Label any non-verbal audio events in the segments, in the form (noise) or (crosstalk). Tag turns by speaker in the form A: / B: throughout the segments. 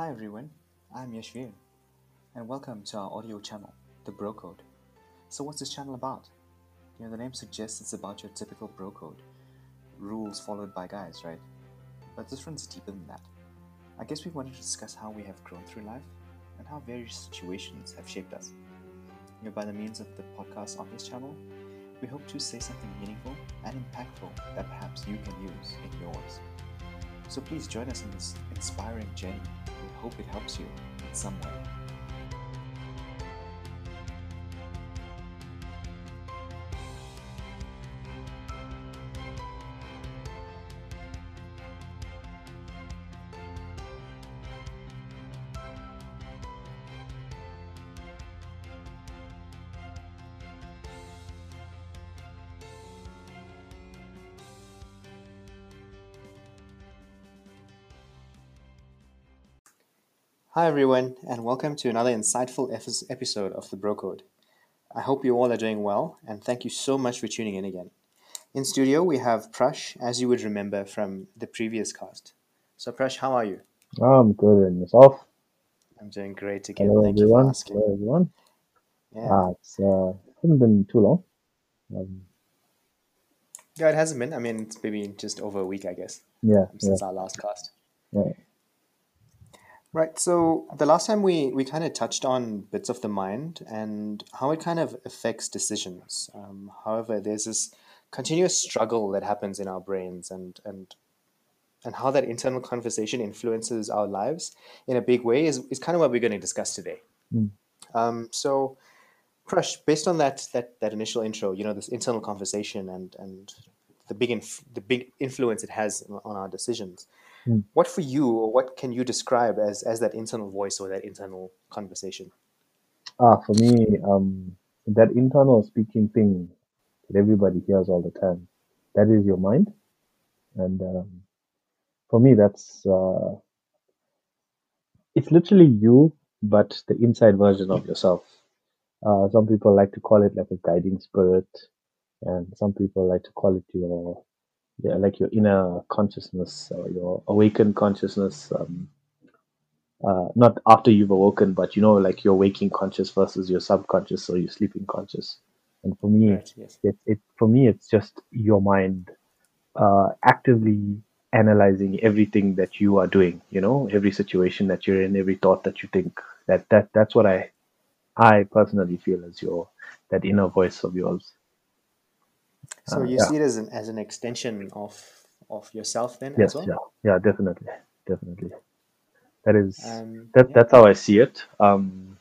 A: Hi everyone, I'm Yashvir, and welcome to our audio channel, The Bro Code. So, what's this channel about? You know, the name suggests it's about your typical bro code rules followed by guys, right? But this runs deeper than that. I guess we wanted to discuss how we have grown through life and how various situations have shaped us. You know, by the means of the podcast on this channel, we hope to say something meaningful and impactful that perhaps you can use in yours. So please join us in this inspiring journey. Hope it helps you in some way. Hi, everyone, and welcome to another insightful episode of the Bro Code. I hope you all are doing well, and thank you so much for tuning in again. In studio, we have Prash, as you would remember from the previous cast. So, Prash, how are you?
B: I'm good and yourself.
A: I'm doing great again.
B: Hello
A: Thank you for
B: everyone.
A: asking.
B: Hello everyone.
A: Yeah.
B: Ah, it's uh hasn't been too long. Um,
A: yeah, it hasn't been. I mean, it's maybe just over a week, I guess,
B: yeah, yeah,
A: since our last cast.
B: yeah.
A: Right. So the last time we we kind of touched on bits of the mind and how it kind of affects decisions. Um, however, there's this continuous struggle that happens in our brains and and and how that internal conversation influences our lives in a big way is, is kind of what we're going to discuss today.
B: Mm.
A: Um, so, Prash, based on that that that initial intro, you know, this internal conversation and and the big inf- the big influence it has on our decisions.
B: Mm.
A: What for you, or what can you describe as as that internal voice or that internal conversation?
B: Ah, for me, um, that internal speaking thing that everybody hears all the time, that is your mind, and um, for me, that's uh, it's literally you, but the inside version of yourself. Uh, some people like to call it like a guiding spirit, and some people like to call it your yeah, like your inner consciousness or your awakened consciousness. Um, uh, not after you've awoken, but you know, like your waking conscious versus your subconscious or your sleeping conscious. And for me,
A: Right. Yes.
B: it, it for me, it's just your mind uh, actively analyzing everything that you are doing. You know, every situation that you're in, every thought that you think. That that that's what I I personally feel as your that inner voice of yours.
A: So
B: Uh,
A: you
B: yeah.
A: see it as an as an extension of of yourself then as
B: Yes.
A: well.
B: Yeah. Yeah. Definitely. Definitely. That is.
A: Um,
B: that
A: yeah.
B: that's how I see it. Um,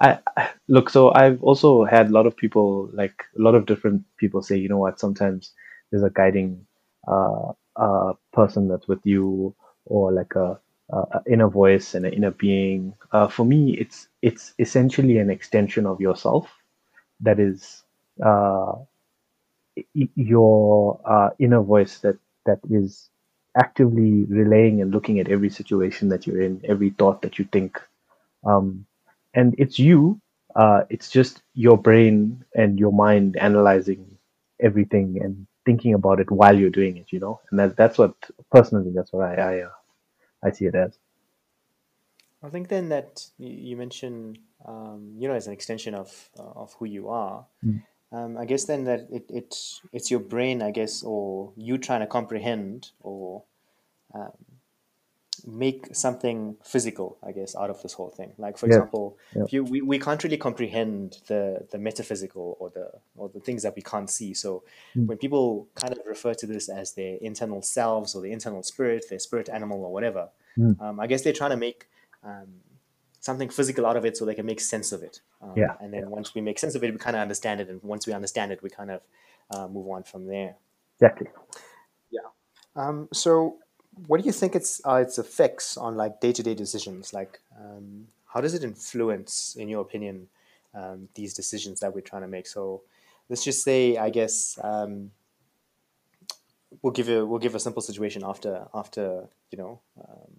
B: I, I look. So I've also had a lot of people, like a lot of different people, say, you know what? Sometimes there's a guiding uh, uh, person that's with you, or like a, a, a inner voice and an inner being. Uh, for me, it's it's essentially an extension of yourself. That is uh, your uh, inner voice that that is actively relaying and looking at every situation that you're in, every thought that you think, um, and it's you. Uh, it's just your brain and your mind analyzing everything and thinking about it while you're doing it. You know, and that, that's what personally that's what I I, uh, I see it as.
A: I think then that you mentioned, um, you know, as an extension of uh, of who you are.
B: Mm.
A: Um, I guess then that it, it it's your brain, I guess, or you trying to comprehend or um, make something physical, I guess, out of this whole thing. Like for
B: Yes.
A: example,
B: Yeah.
A: if you we, we can't really comprehend the the metaphysical or the or the things that we can't see. So
B: Mm.
A: when people kind of refer to this as their internal selves or the internal spirit, their spirit animal or whatever,
B: Mm.
A: um, I guess they're trying to make um, something physical out of it so they can make sense of it. Um,
B: Yeah,
A: and then once we make sense of it, we kind of understand it. And once we understand it, we kind of uh, move on from there.
B: Exactly. Yeah.
A: Um, so, what do you think it's uh, its effects on like day to day decisions? Like, um, how does it influence, in your opinion, um, these decisions that we're trying to make? So, let's just say, I guess, um, we'll give a we'll give a simple situation after after you know, um,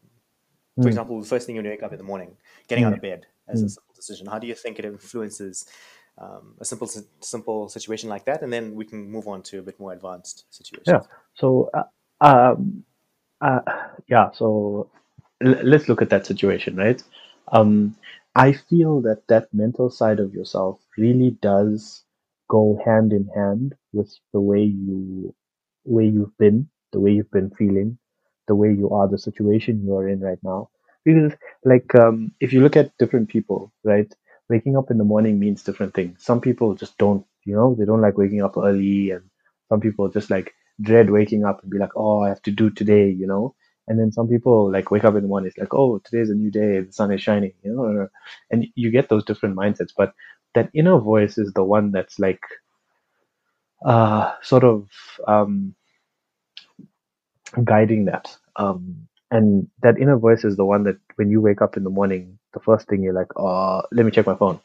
A: for
B: Mm.
A: example, the first thing when you wake up in the morning, getting out
B: Mm.
A: of bed as a
B: Mm.
A: simple decision. How do you think it influences um, a simple simple situation like that? And then we can move on to a bit more advanced situations.
B: Yeah. So, uh, um, uh, yeah. So, l- let's look at that situation, right? Um, I feel that that mental side of yourself really does go hand in hand with the way you, way you've been, the way you've been feeling, the way you are, the situation you are in right now. Because, like, um, if you look at different people, right? Waking up in the morning means different things. Some people just don't, you know, they don't like waking up early, and some people just like dread waking up and be like, oh, I have to do today, you know. And then some people like wake up in the morning, it's like, oh, today's a new day, the sun is shining, you know. And you get those different mindsets, but that inner voice is the one that's like, uh, sort of um, guiding that. Um, and that inner voice is the one that when you wake up in the morning, the first thing you're like, oh, let me check my phone.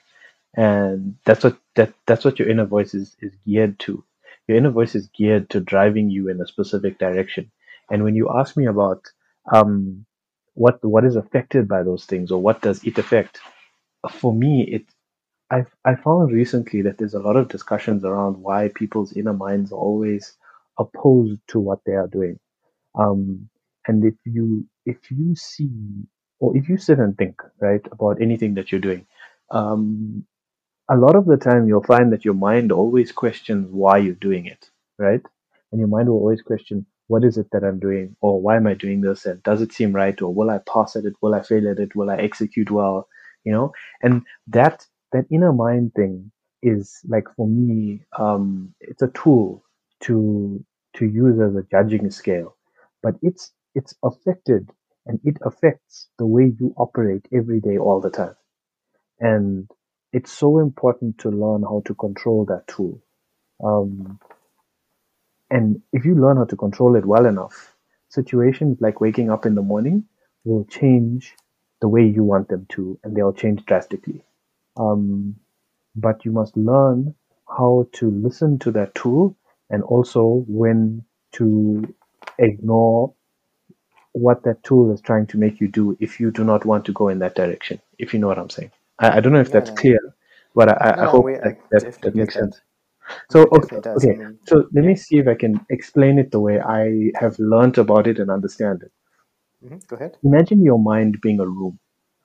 B: And that's what that that's what your inner voice is, is geared to. Your inner voice is geared to driving you in a specific direction. And when you ask me about um, what what is affected by those things or what does it affect, for me, it I've I found recently that there's a lot of discussions around why people's inner minds are always opposed to what they are doing. Um, and if you if you see or if you sit and think right about anything that you're doing, um, a lot of the time you'll find that your mind always questions why you're doing it, right? And your mind will always question, what is it that I'm doing? Or why am I doing this? And does it seem right? Or will I pass at it? Will I fail at it? Will I execute well? You know? And that that inner mind thing is like for me, um, it's a tool to to use as a judging scale. But it's it's affected and it affects the way you operate every day all the time. And it's so important to learn how to control that tool. Um, and if you learn how to control it well enough, situations like waking up in the morning will change the way you want them to, and they'll change drastically. Um, but you must learn how to listen to that tool and also when to ignore what that tool is trying to make you do if you do not want to go in that direction, if you know what I'm saying. I, I don't know if
A: Yeah,
B: that's
A: no,
B: clear, but I, I
A: no,
B: I
A: no,
B: hope
A: we, I
B: that, that,
A: definitely get
B: makes
A: that.
B: sense. So,
A: It
B: okay,
A: definitely does. I
B: okay.
A: mean,
B: So let
A: yeah.
B: me see if I can explain it the way I have learned about it and understand it.
A: hmm Go ahead.
B: Imagine your mind being a room,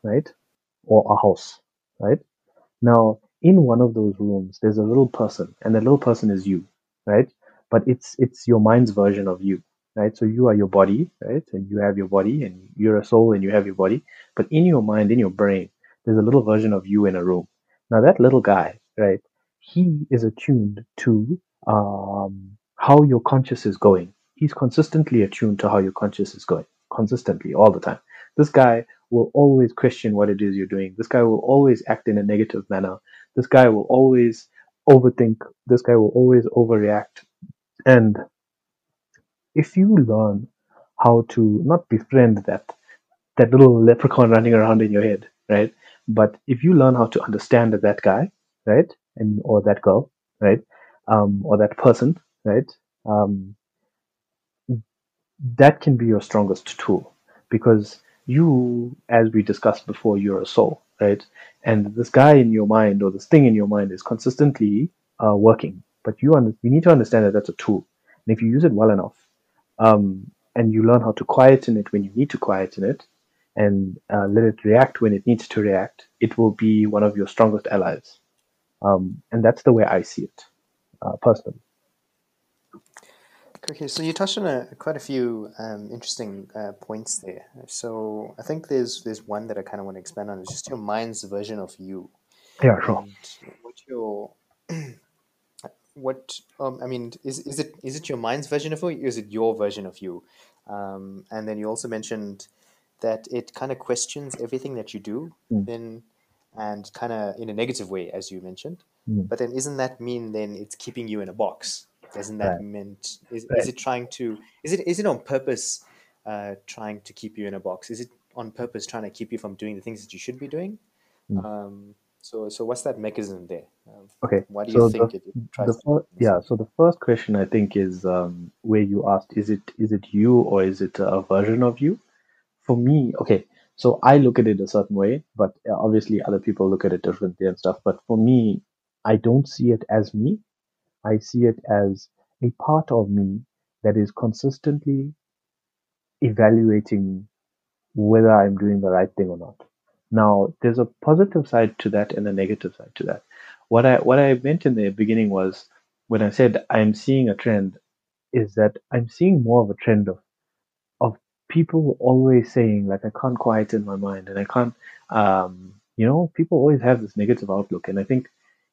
B: right? Or a house, right? Now, in one of those rooms, there's a little person, and the little person is you, right? But it's it's your mind's version of you, right? So you are your body, right? And you have your body, and you're a soul, and you have your body. But in your mind, in your brain, there's a little version of you in a room. Now, that little guy, right? He is attuned to um, how your conscious is going. He's consistently attuned to how your conscious is going, consistently, all the time. This guy will always question what it is you're doing. This guy will always act in a negative manner. This guy will always overthink. This guy will always overreact. And if you learn how to not befriend that that little leprechaun running around in your head, right? But if you learn how to understand that guy, right, and or that girl, right, um, or that person, right, um, that can be your strongest tool because you, as we discussed before, you're a soul, right? And this guy in your mind or this thing in your mind is consistently uh, working, but you under- you need to understand that that's a tool, and if you use it well enough, um, and you learn how to quieten it when you need to quieten it, and uh, let it react when it needs to react, it will be one of your strongest allies. Um, and that's the way I see it, uh, personally.
A: Okay, so you touched on a, quite a few um, interesting uh, points there. So I think there's there's one that I kind of want to expand on. It's just your mind's version of you,
B: Yeah, sure.
A: and what your (clears throat) what um, I mean is is it is it your mind's version of you? Is it your version of you? Um, and then you also mentioned that it kind of questions everything that you do,
B: Mm.
A: then and kind of in a negative way, as you mentioned.
B: Mm.
A: But then, isn't that mean then it's keeping you in a box? Doesn't that
B: Right.
A: meant is,
B: Right.
A: is it trying to is it is it on purpose uh, trying to keep you in a box? Is it on purpose trying to keep you from doing the things that you should be doing?
B: Mm.
A: Um, so so what's that mechanism there? Um,
B: Okay.
A: why do you
B: So
A: think
B: the
A: it,
B: the fir- yeah. So the first question I think is um, where you asked, is it is it you or is it a version of you? For me, okay. So I look at it a certain way, but uh, obviously other people look at it differently and stuff. But for me, I don't see it as me. I see it as a part of me that is consistently evaluating whether I'm doing the right thing or not. Now, there's a positive side to that and a negative side to that. What I what I meant in the beginning was when I said I'm seeing a trend, is that I'm seeing more of a trend of of people always saying like I can't quieten my mind and I can't um you know people always have this negative outlook and I think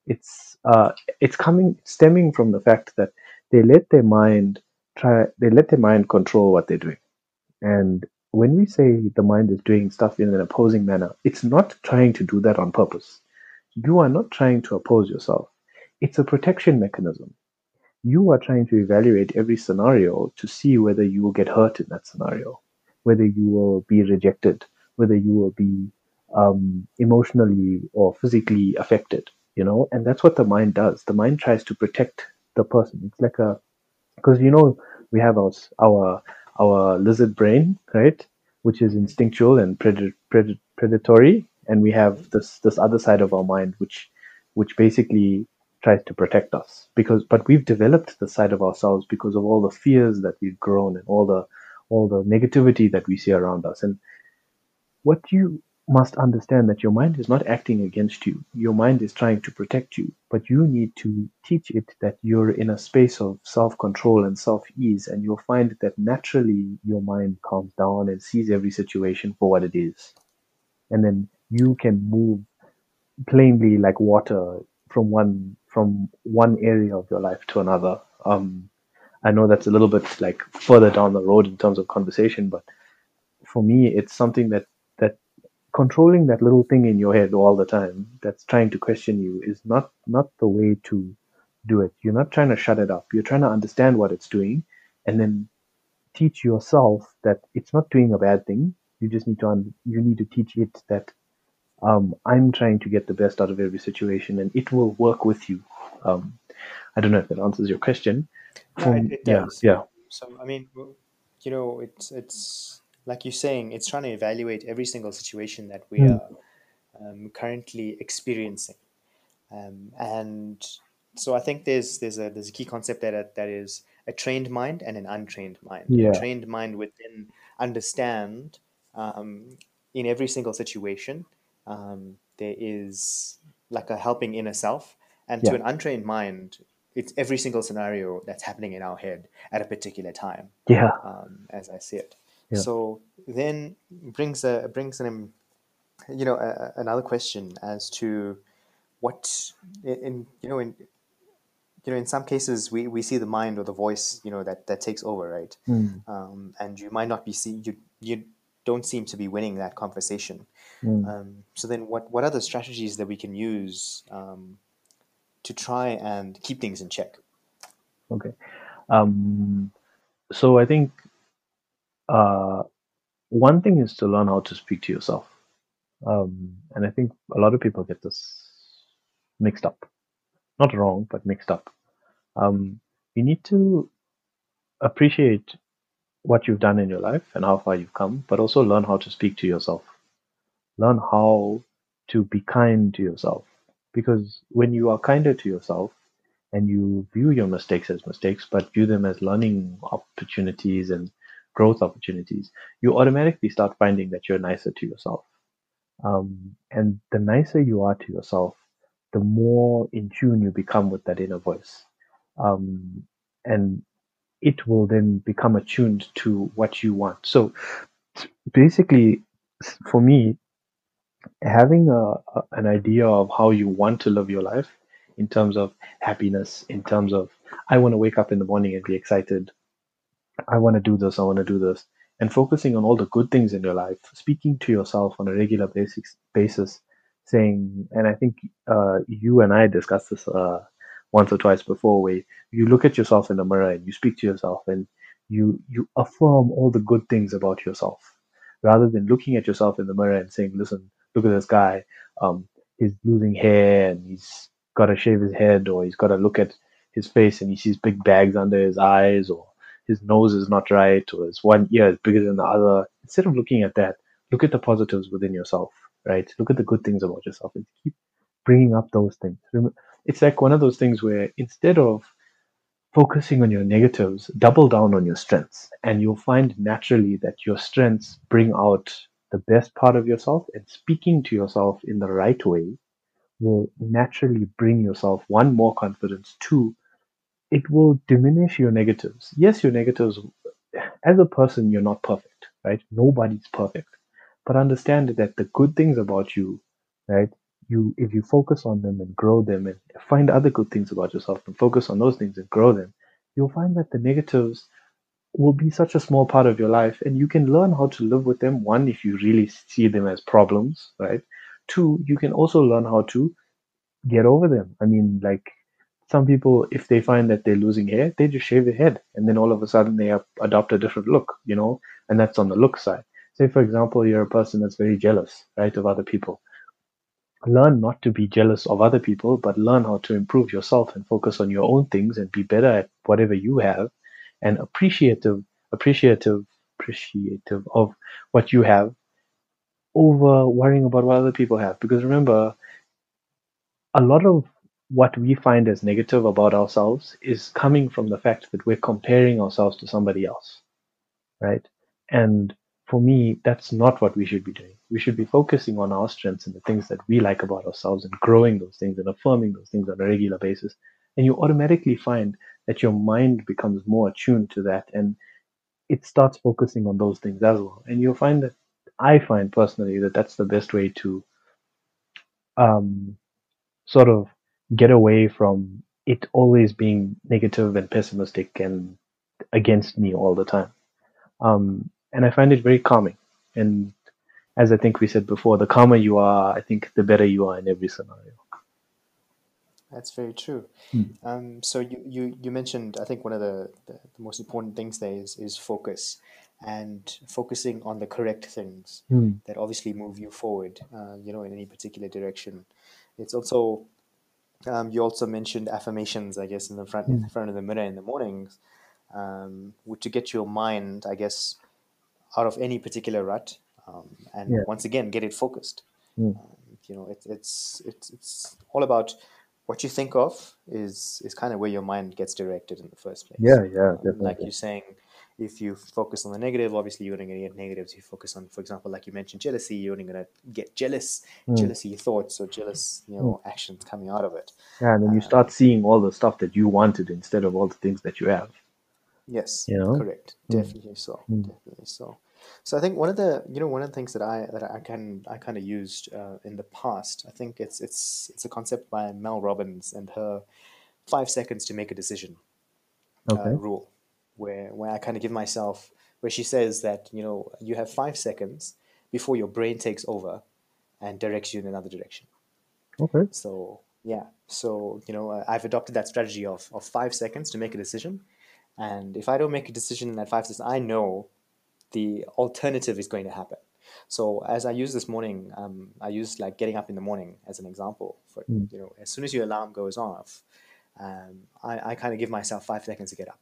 B: it's uh it's coming stemming from the fact that they let their mind try they let their mind control what they're doing and when we say the mind is doing stuff in an opposing manner it's not trying to do that on purpose you are not trying to oppose yourself it's a protection mechanism you are trying to evaluate every scenario to see whether you will get hurt in that scenario, whether you will be rejected, whether you will be um, emotionally or physically affected, you know, and that's what the mind does. The mind tries to protect the person. It's like a, because you know, we have our, our, our lizard brain, right, which is instinctual and pred- pred- predatory, and we have this this other side of our mind, which which basically tries to protect us. Because but we've developed the side of ourselves because of all the fears that we've grown and all the all the negativity that we see around us. And what you must understand that your mind is not acting against you your mind is trying to protect you but you need to teach it that you're in a space of self-control and self-ease and you'll find that naturally your mind calms down and sees every situation for what it is and then you can move plainly like water from one from one area of your life to another. Um, I know that's a little bit like further down the road in terms of conversation, but for me, it's something that controlling that little thing in your head all the time that's trying to question you is not not the way to do it. You're not trying to shut it up. You're trying to understand what it's doing, and then teach yourself that it's not doing a bad thing. You just need to un- you need to teach it that um, I'm trying to get the best out of every situation, and it will work with you. Um, I don't know if that answers your question.
A: No, it, it
B: yeah,
A: does.
B: yeah,
A: So, I mean, you know, it's it's like you're saying, it's trying to evaluate every single situation that we
B: mm,
A: are um, currently experiencing. Um, and so I think there's there's a there's a key concept that that is a trained mind and an untrained mind. A
B: yeah,
A: trained mind would then understand um, in every single situation um, there is like a helping inner self, and to an untrained mind, it's every single scenario that's happening in our head at a particular time,
B: yeah,
A: um, as I see it.
B: Yeah.
A: So then brings a brings an you know a, another question as to what in, in you know in you know in some cases we, we see the mind or the voice you know that that takes over right
B: Mm,
A: um, and you might not be see you you don't seem to be winning that conversation
B: mm.
A: um, so then what what are the strategies that we can use um, to try and keep things in check
B: Okay. Um, so I think uh, one thing is to learn how to speak to yourself, um, and I think a lot of people get this mixed up. Not wrong, but mixed up. Um, you need to appreciate what you've done in your life and how far you've come, but also learn how to speak to yourself. Learn how to be kind to yourself. Because when you are kinder to yourself and you view your mistakes as mistakes, but view them as learning opportunities and growth opportunities, you automatically start finding that you're nicer to yourself. Um, and the nicer you are to yourself, the more in tune you become with that inner voice. Um, and it will then become attuned to what you want. So basically, for me, having a, a- an idea of how you want to live your life in terms of happiness, in terms of I want to wake up in the morning and be excited. I want to do this. I want to do this, and focusing on all the good things in your life, speaking to yourself on a regular basis, basis, saying, and I think uh, you and I discussed this uh, once or twice before, where you look at yourself in the mirror and you speak to yourself and you you affirm all the good things about yourself rather than looking at yourself in the mirror and saying, "Listen, look at this guy. Um, he's losing hair and he's got to shave his head, or he's got to look at his face and he sees big bags under his eyes, or his nose is not right, or his one ear is bigger than the other." Instead of looking at that, look at the positives within yourself. Right? Look at the good things about yourself and keep bringing up those things. It's like one of those things where instead of focusing on your negatives, double down on your strengths, and you'll find naturally that your strengths bring out the best part of yourself and speaking to yourself in the right way will naturally bring yourself one more confidence two it will diminish your negatives. Yes your negatives as a person you're not perfect right? Nobody's perfect. But understand that the good things about you right? You if you focus on them and grow them and find other good things about yourself and focus on those things and grow them you'll find that the negatives will be such a small part of your life and you can learn how to live with them. One if you really see them as problems right? Two you can also learn how to get over them. I mean like some people if they find that they're losing hair they just shave their head and then all of a sudden they adopt a different look you know and that's on the look side. Say for example you're a person that's very jealous right of other people. Learn not to be jealous of other people but learn how to improve yourself and focus on your own things and be better at whatever you have and appreciative appreciative appreciative of what you have over worrying about what other people have. Because remember a lot of what we find as negative about ourselves is coming from the fact that we're comparing ourselves to somebody else right? And for me that's not what we should be doing. We should be focusing on our strengths and the things that we like about ourselves and growing those things and affirming those things on a regular basis. And you automatically find that your mind becomes more attuned to that and it starts focusing on those things as well. And you'll find that I find personally that that's the best way to um, sort of get away from it always being negative and pessimistic and against me all the time. Um, and I find it very calming. And as I think we said before, the calmer you are, I think the better you are in every scenario.
A: That's very true.
B: Mm.
A: Um, so you, you, you mentioned, I think one of the, the, the most important things there is, is focus and focusing on the correct things
B: Mm.
A: that obviously move you forward, uh, you know, in any particular direction. It's also, um, you also mentioned affirmations, I guess, in the front, in
B: the
A: front of the mirror in the mornings, um, to get your mind, I guess, out of any particular rut, um, and
B: Yeah.
A: once again, get it focused.
B: Mm.
A: Um, you know, it, it's, it's, it's all about what you think of is is kind of where your mind gets directed in the first place.
B: Yeah, yeah,
A: Um, like you're saying, if you focus on the negative, obviously you're going to get negatives. You focus on, for example, like you mentioned, jealousy. You're only going to get jealous,
B: Mm.
A: jealousy thoughts or jealous, you
B: Mm.
A: know, actions coming out of it.
B: Yeah, and then you
A: Um,
B: start seeing all the stuff that you wanted instead of all the things that you have.
A: Yes,
B: You know?
A: correct.
B: Mm.
A: Definitely so.
B: Mm.
A: Definitely so. So I think one of the you know one of the things that I that I can I kind of used uh, in the past. I think it's it's it's a concept by Mel Robbins and her five seconds to make a decision uh, rule, where where I kind of give myself where she says that you know you have five seconds before your brain takes over and directs you in another direction.
B: Okay.
A: So yeah, so you know, I've adopted that strategy of of five seconds to make a decision, and if I don't make a decision in that five seconds, I know the alternative is going to happen. So as I use this morning, um, I use like getting up in the morning as an example. For
B: Mm.
A: you know, as soon as your alarm goes off, um, I, I kind of give myself five seconds to get up,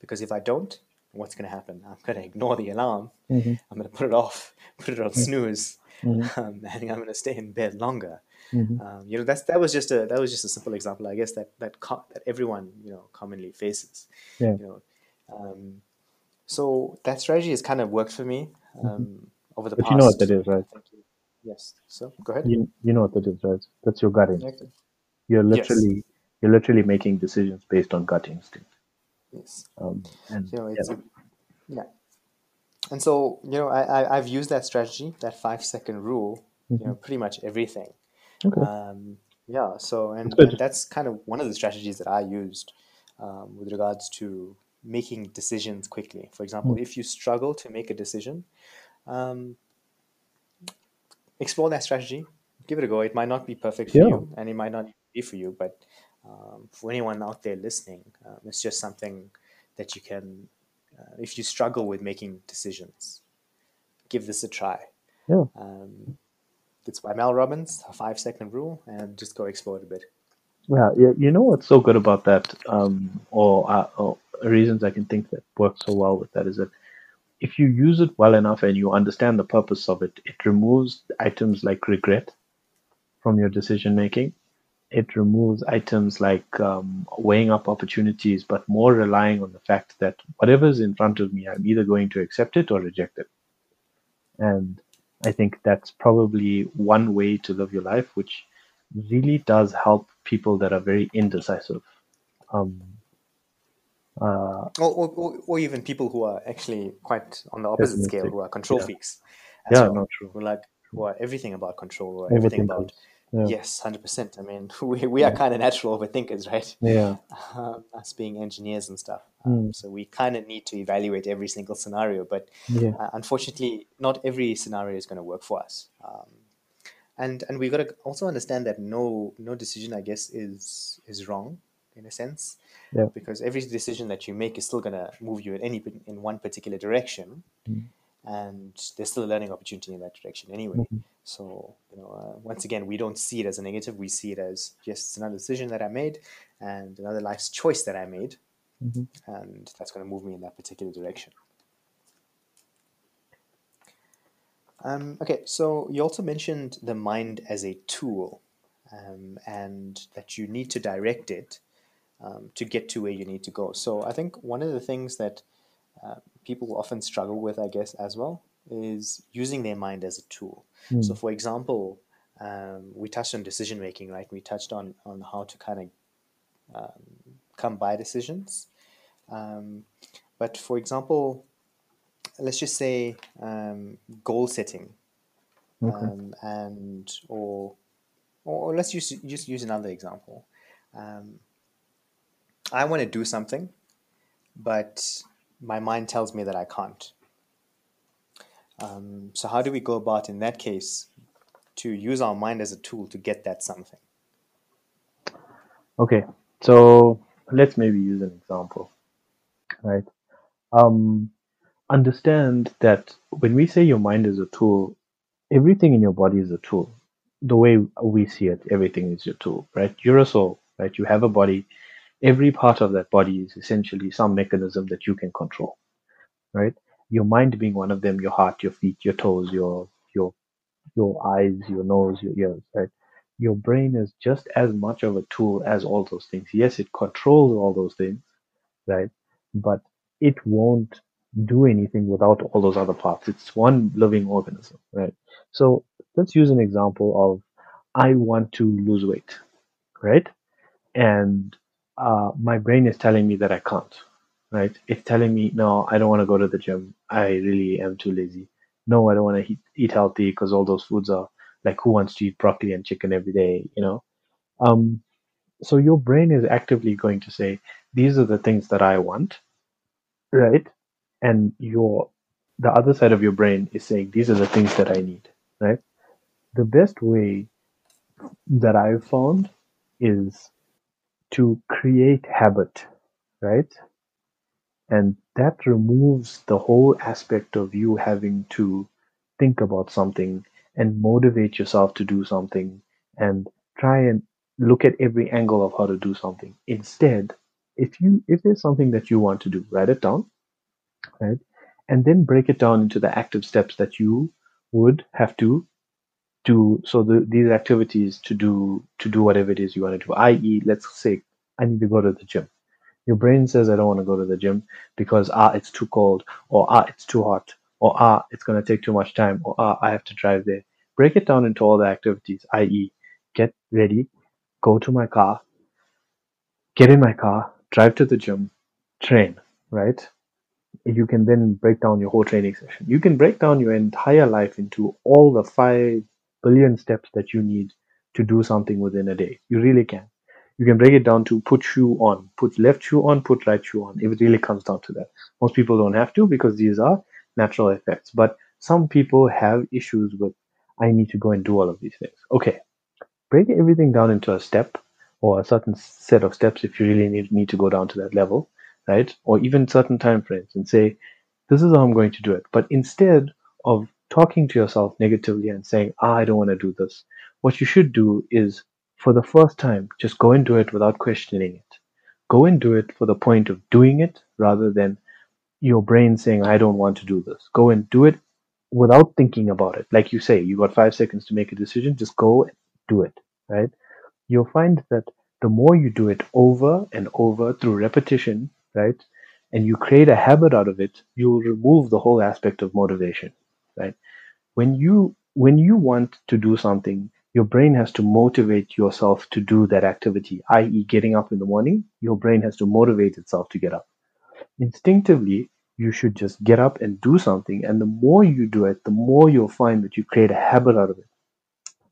A: because if I don't, what's going to happen? I'm going to ignore the alarm.
B: hmm
A: I'm going to put it off, (laughs) put it on snooze,
B: hmm (laughs)
A: um, and I'm going to stay in bed longer.
B: hmm
A: Um, you know, that's that was just a that was just a simple example, I guess that that co- that everyone you know commonly faces.
B: Yeah.
A: You know, um, so that strategy has kind of worked for me
B: hmm
A: um, over the
B: But you know what
A: past.
B: that is, right?
A: Yes. So go ahead.
B: You you know what that is, right? That's your gut instinct. You're
A: Yes.
B: literally you're literally making decisions based on gut instinct.
A: Yes.
B: Um, and
A: You know,
B: yeah.
A: it's a, yeah. And so you know, I, I I've used that strategy, that five second rule. You
B: hmm
A: know, pretty much everything.
B: Okay.
A: Um, yeah. So and and that's kind of one of the strategies that I used um, with regards to making decisions quickly. For example,
B: Mm.
A: if you struggle to make a decision, um, explore that strategy. Give it a go. It might not be perfect for
B: Yeah.
A: you, and it might not be for you, but um, for anyone out there listening, um, it's just something that you can. Uh, if you struggle with making decisions, give this a try.
B: Yeah.
A: Um, it's by Mel Robbins, a five second rule, and just go explore it a bit.
B: Yeah. You, you know what's so good about that, um, or, uh, or reasons I can think that work so well with that is that if you use it well enough and you understand the purpose of it, it removes items like regret from your decision making. It removes items like um, weighing up opportunities, but more relying on the fact that whatever's in front of me, I'm either going to accept it or reject it. And I think that's probably one way to live your life, which really does help people that are very indecisive. Um, uh,
A: or, or, or, even people who are actually quite on the opposite scale, who are control
B: yeah.
A: freaks.
B: Yeah,
A: well,
B: not true.
A: Who like who are everything about control, or everything about
B: yeah.
A: yes, hundred percent. I mean, (laughs) we, we are kind of natural overthinkers, right?
B: Yeah. (laughs)
A: Um, us being engineers and stuff, um,
B: Mm.
A: so we kind of need to evaluate every single scenario. But
B: Yeah.
A: uh, unfortunately, not every scenario is going to work for us. Um, and and we've got to also understand that no no decision, I guess, is is wrong in a sense,
B: Yeah.
A: because every decision that you make is still going to move you in any in one particular direction,
B: Mm.
A: and there's still a learning opportunity in that direction anyway.
B: Mhm.
A: So you know, uh, once again, we don't see it as a negative. We see it as yes, it's another decision that I made, and another life's choice that I made,
B: Mhm.
A: and that's going to move me in that particular direction. Um, okay, so you also mentioned the mind as a tool, um, and that you need to direct it um, to get to where you need to go. So I think one of the things that uh, people often struggle with, I guess, as well, is using their mind as a tool.
B: Mm.
A: So, for example, um, we touched on decision making, right? We touched on on how to kind of um, come by decisions. Um, but for example, let's just say um, goal setting,
B: Okay.
A: um, and or, or let's use just use another example. Um, I want to do something, but my mind tells me that I can't. Um, so how do we go about in that case to use our mind as a tool to get that something?
B: Okay. So let's maybe use an example, right? Um, understand that when we say your mind is a tool, everything in your body is a tool. The way we see it, everything is your tool, right? You're a soul, right? You have a body. Every part of that body is essentially some mechanism that you can control, right? Your mind being one of them, your heart, your feet, your toes, your your your eyes, your nose, your ears, right? Your brain is just as much of a tool as all those things. Yes, it controls all those things, right? But it won't do anything without all those other parts. It's one living organism, right? So let's use an example of I want to lose weight, right? And uh, my brain is telling me that I can't, right? It's telling me, no, I don't want to go to the gym. I really am too lazy. No, I don't want to eat, eat healthy because all those foods are like who wants to eat broccoli and chicken every day, you know? Um, so your brain is actively going to say, these are the things that I want, right? And your the other side of your brain is saying, these are the things that I need, right? The best way that I've found is to create habit, right? And that removes the whole aspect of you having to think about something and motivate yourself to do something and try and look at every angle of how to do something. Instead, if you if there's something that you want to do, write it down, right? And then break it down into the active steps that you would have to do so the, these activities to do to do whatever it is you want to do i.e let's say i need to go to the gym your brain says i don't want to go to the gym because ah it's too cold or ah it's too hot or ah it's going to take too much time or ah i have to drive there. Break it down into all the activities i.e get ready go to my car get in my car drive to the gym train right? You can then break down your whole training session. You can break down your entire life into all the five billion steps that you need to do something within a day. You really can you can break it down to put shoe on put left shoe on put right shoe on. If it really comes down to that. Most people don't have to because these are natural effects but some people have issues with i need to go and do all of these things. Okay break everything down into a step or a certain set of steps if you really need, need to go down to that level right? Or even certain time frames and say this is how i'm going to do it. But instead of talking to yourself negatively and saying ah, i don't want to do this what you should do is for the first time just go and do it without questioning it. Go and do it for the point of doing it rather than your brain saying i don't want to do this. Go and do it without thinking about it. Like you say you got five seconds to make a decision just go and do it right? You'll find that the more you do it over and over through repetition right and you create a habit out of it you'll remove the whole aspect of motivation right? When you when you want to do something, your brain has to motivate yourself to do that activity, i.e., getting up in the morning. Your brain has to motivate itself to get up. Instinctively, you should just get up and do something. And the more you do it, the more you'll find that you create a habit out of it.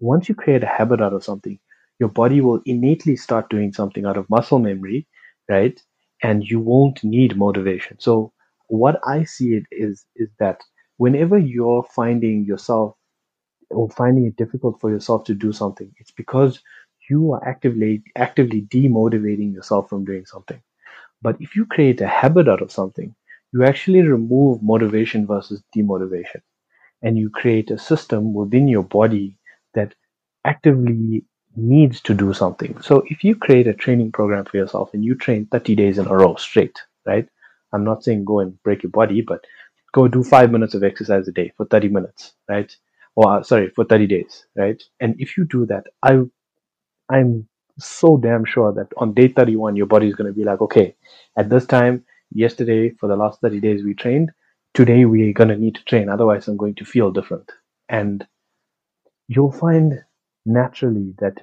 B: Once you create a habit out of something, your body will innately start doing something out of muscle memory, right? And you won't need motivation. So what I see it is is that whenever you're finding yourself or finding it difficult for yourself to do something, it's because you are actively actively demotivating yourself from doing something. But if you create a habit out of something, you actually remove motivation versus demotivation. And you create a system within your body that actively needs to do something. So if you create a training program for yourself and you train 30 days in a row straight, right? I'm not saying go and break your body, but go do five minutes of exercise a day for 30 minutes, right? Or sorry, for 30 days, right? And if you do that, I, I'm so damn sure that on day 31, your body is going to be like, okay, at this time, yesterday, for the last 30 days, we trained. Today, we're going to need to train. Otherwise, I'm going to feel different. And you'll find naturally that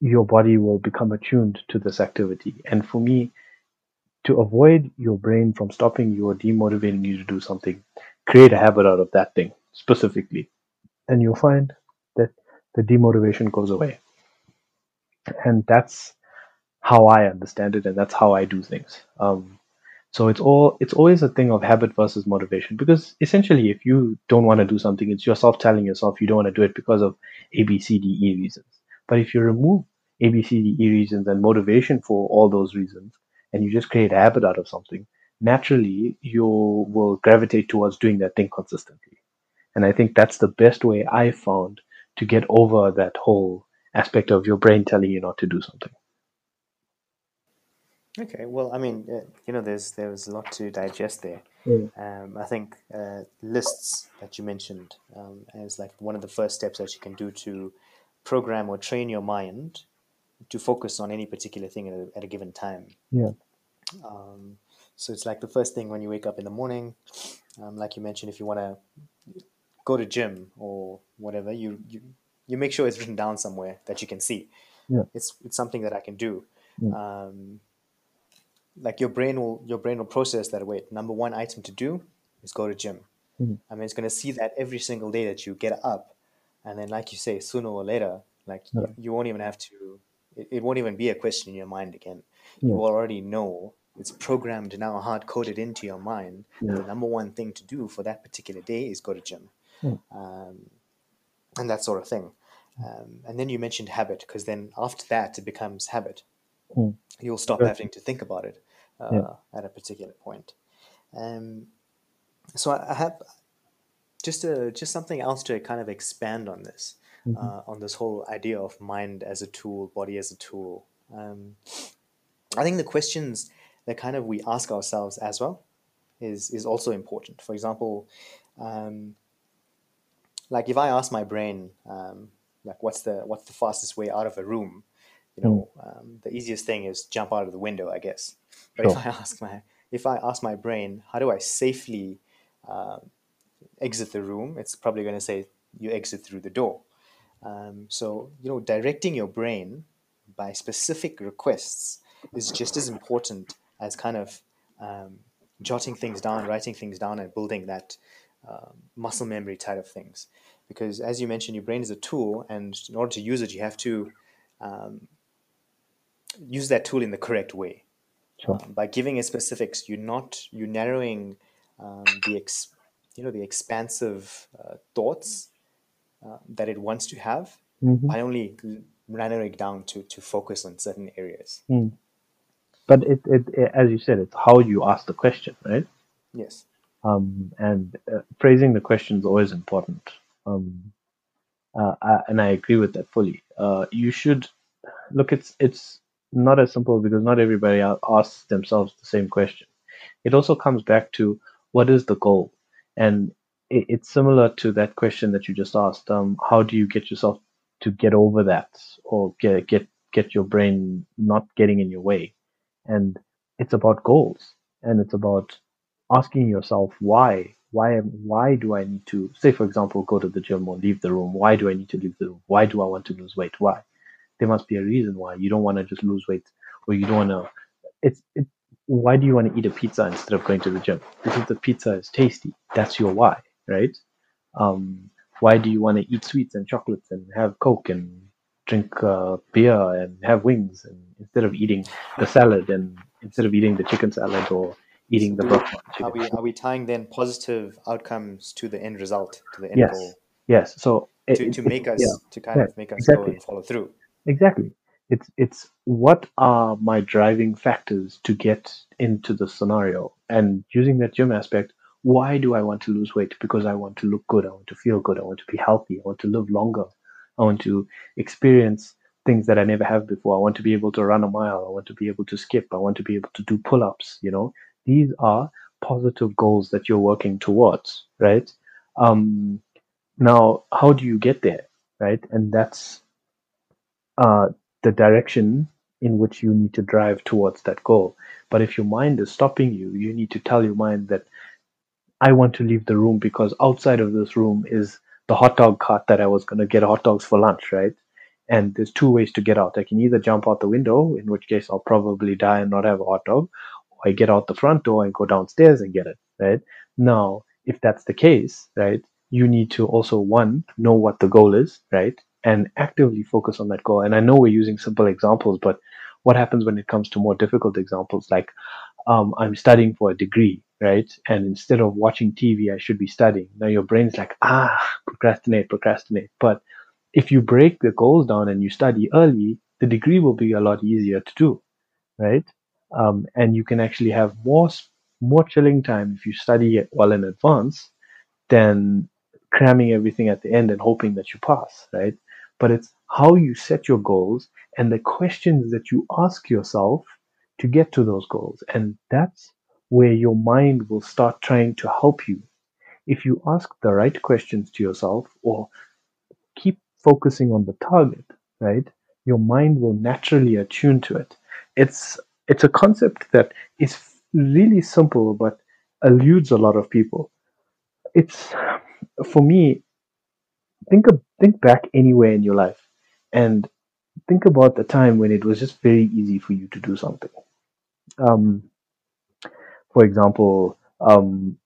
B: your body will become attuned to this activity. And for me, to avoid your brain from stopping you or demotivating you to do something, create a habit out of that thing specifically. And you'll find that the demotivation goes away. And that's how I understand it, and that's how I do things. Um, so it's all it's always a thing of habit versus motivation because essentially, if you don't want to do something, it's yourself telling yourself you don't want to do it because of A, B, C, D, E reasons. But if you remove A, B, C, D, E reasons and motivation for all those reasons, and you just create a habit out of something, naturally you will gravitate towards doing that thing consistently. And I think that's the best way I found to get over that whole aspect of your brain telling you not to do something.
A: Okay, well, I mean, uh, you know, there's there's a lot to digest there.
B: Mm.
A: Um, I think uh, lists that you mentioned um, as like one of the first steps that you can do to program or train your mind to focus on any particular thing at a, at a given time.
B: Yeah.
A: Um, so it's like the first thing when you wake up in the morning, um, like you mentioned, if you want to go to gym or whatever, you, you you make sure it's written down somewhere that you can see.
B: Yeah.
A: It's it's something that I can do.
B: Yeah.
A: Um, like your brain will your brain will process that. Wait, number one item to do is go to gym.
B: Mhm.
A: I mean, it's going to see that every single day that you get up, and then like you say, sooner or later, like
B: Yeah.
A: you, you won't even have to. It, it won't even be a question in your mind again. You already know it's programmed now, hard coded into your mind. The number one thing to do for that particular day is go to gym,
B: Hmm.
A: um, and that sort of thing. Um, and then you mentioned habit, because then after that it becomes habit.
B: Hmm.
A: You'll stop
B: Sure.
A: having to think about it uh,
B: Yeah.
A: at a particular point. Um, so I I have just a, just something else to kind of expand on this,
B: Mhm.
A: uh, on this whole idea of mind as a tool, body as a tool. Um, I think the questions that kind of we ask ourselves as well is is also important. For example, um, like if I ask my brain, um, like what's the what's the fastest way out of a room, you know, um, the easiest thing is jump out of the window, I guess. But if I (laughs) ask my if I ask my brain, how do I safely uh, exit the room? It's probably going to say you exit through the door. Um, so you know, directing your brain by specific requests is just as important as kind of um, jotting things down, writing things down, and building that um, muscle memory type of things. Because as you mentioned, your brain is a tool, and in order to use it, you have to um, use that tool in the correct way.
B: Sure.
A: Um, by giving it specifics, you're not you're narrowing um, the ex, you know the expansive uh, thoughts uh, that it wants to have
B: Mhm.
A: by only narrowing down to to focus on certain areas.
B: Mm. But it, it, it, as you said, it's how you ask the question, right?
A: Yes.
B: Um, and uh, phrasing the question is always important. Um, uh, I, and I agree with that fully. Uh, you should look. It's it's not as simple because not everybody asks themselves the same question. It also comes back to what is the goal, and it, it's similar to that question that you just asked. Um, how do you get yourself to get over that, or get get get your brain not getting in your way? And it's about goals, and it's about asking yourself why why am why do I need to say for example go to the gym or leave the room? Why do I need to leave the room? Why do I want to lose weight? Why? There must be a reason why you don't want to just lose weight or you don't want to. It's it, why do you want to eat a pizza instead of going to the gym? Because the pizza is tasty. That's your why, right? Um, why do you want to eat sweets and chocolates and have Coke and drink uh, beer and have wings and instead of eating the salad and instead of eating the chicken salad or eating the broccoli
A: Are we are we tying then positive outcomes to the end result, to the end
B: Yes,
A: goal,
B: yes. So it,
A: to,
B: it,
A: to
B: it-
A: make us
B: yeah,
A: to kind
B: yeah,
A: of make us go and follow through?
B: Exactly. It's it's what are my driving factors to get into the scenario and using that gym aspect, why do I want to lose weight? Because I want to look good, I want to feel good, I want to be healthy, I want to live longer, I want to experience things that I never have before. I want to be able to run a mile, I want to be able to skip, I want to be able to do pull-ups, you know. These are positive goals that you're working towards, right? Um now how do you get there? Right? And that's uh, the direction in which you need to drive towards that goal. But if your mind is stopping you, you need to tell your mind that I want to leave the room because outside of this room is the hot dog cart that I was going to get hot dogs for lunch, right? And there's two ways to get out. I can either jump out the window, in which case I'll probably die and not have a hot dog, I get out the front door and go downstairs and get it, right? Now, if that's the case, right, you need to also, one, know what the goal is, right? And actively focus on that goal. And I know we're using simple examples, but what happens when it comes to more difficult examples like um, I'm studying for a degree, right? And instead of watching TV, I should be studying. Now your brain's like, ah, procrastinate, procrastinate. But if you break the goals down and you study early, the degree will be a lot easier to do, right? Um, and you can actually have more more chilling time if you study it well in advance than cramming everything at the end and hoping that you pass, right? But it's how you set your goals and the questions that you ask yourself to get to those goals. And that's where your mind will start trying to help you. If you ask the right questions to yourself or keep focusing on the target, right? Your mind will naturally attune to it. It's it's a concept that is really simple but eludes a lot of people. It's for me, think of, think back anywhere in your life and think about the time when it was just very easy for you to do something. Um, for example, um,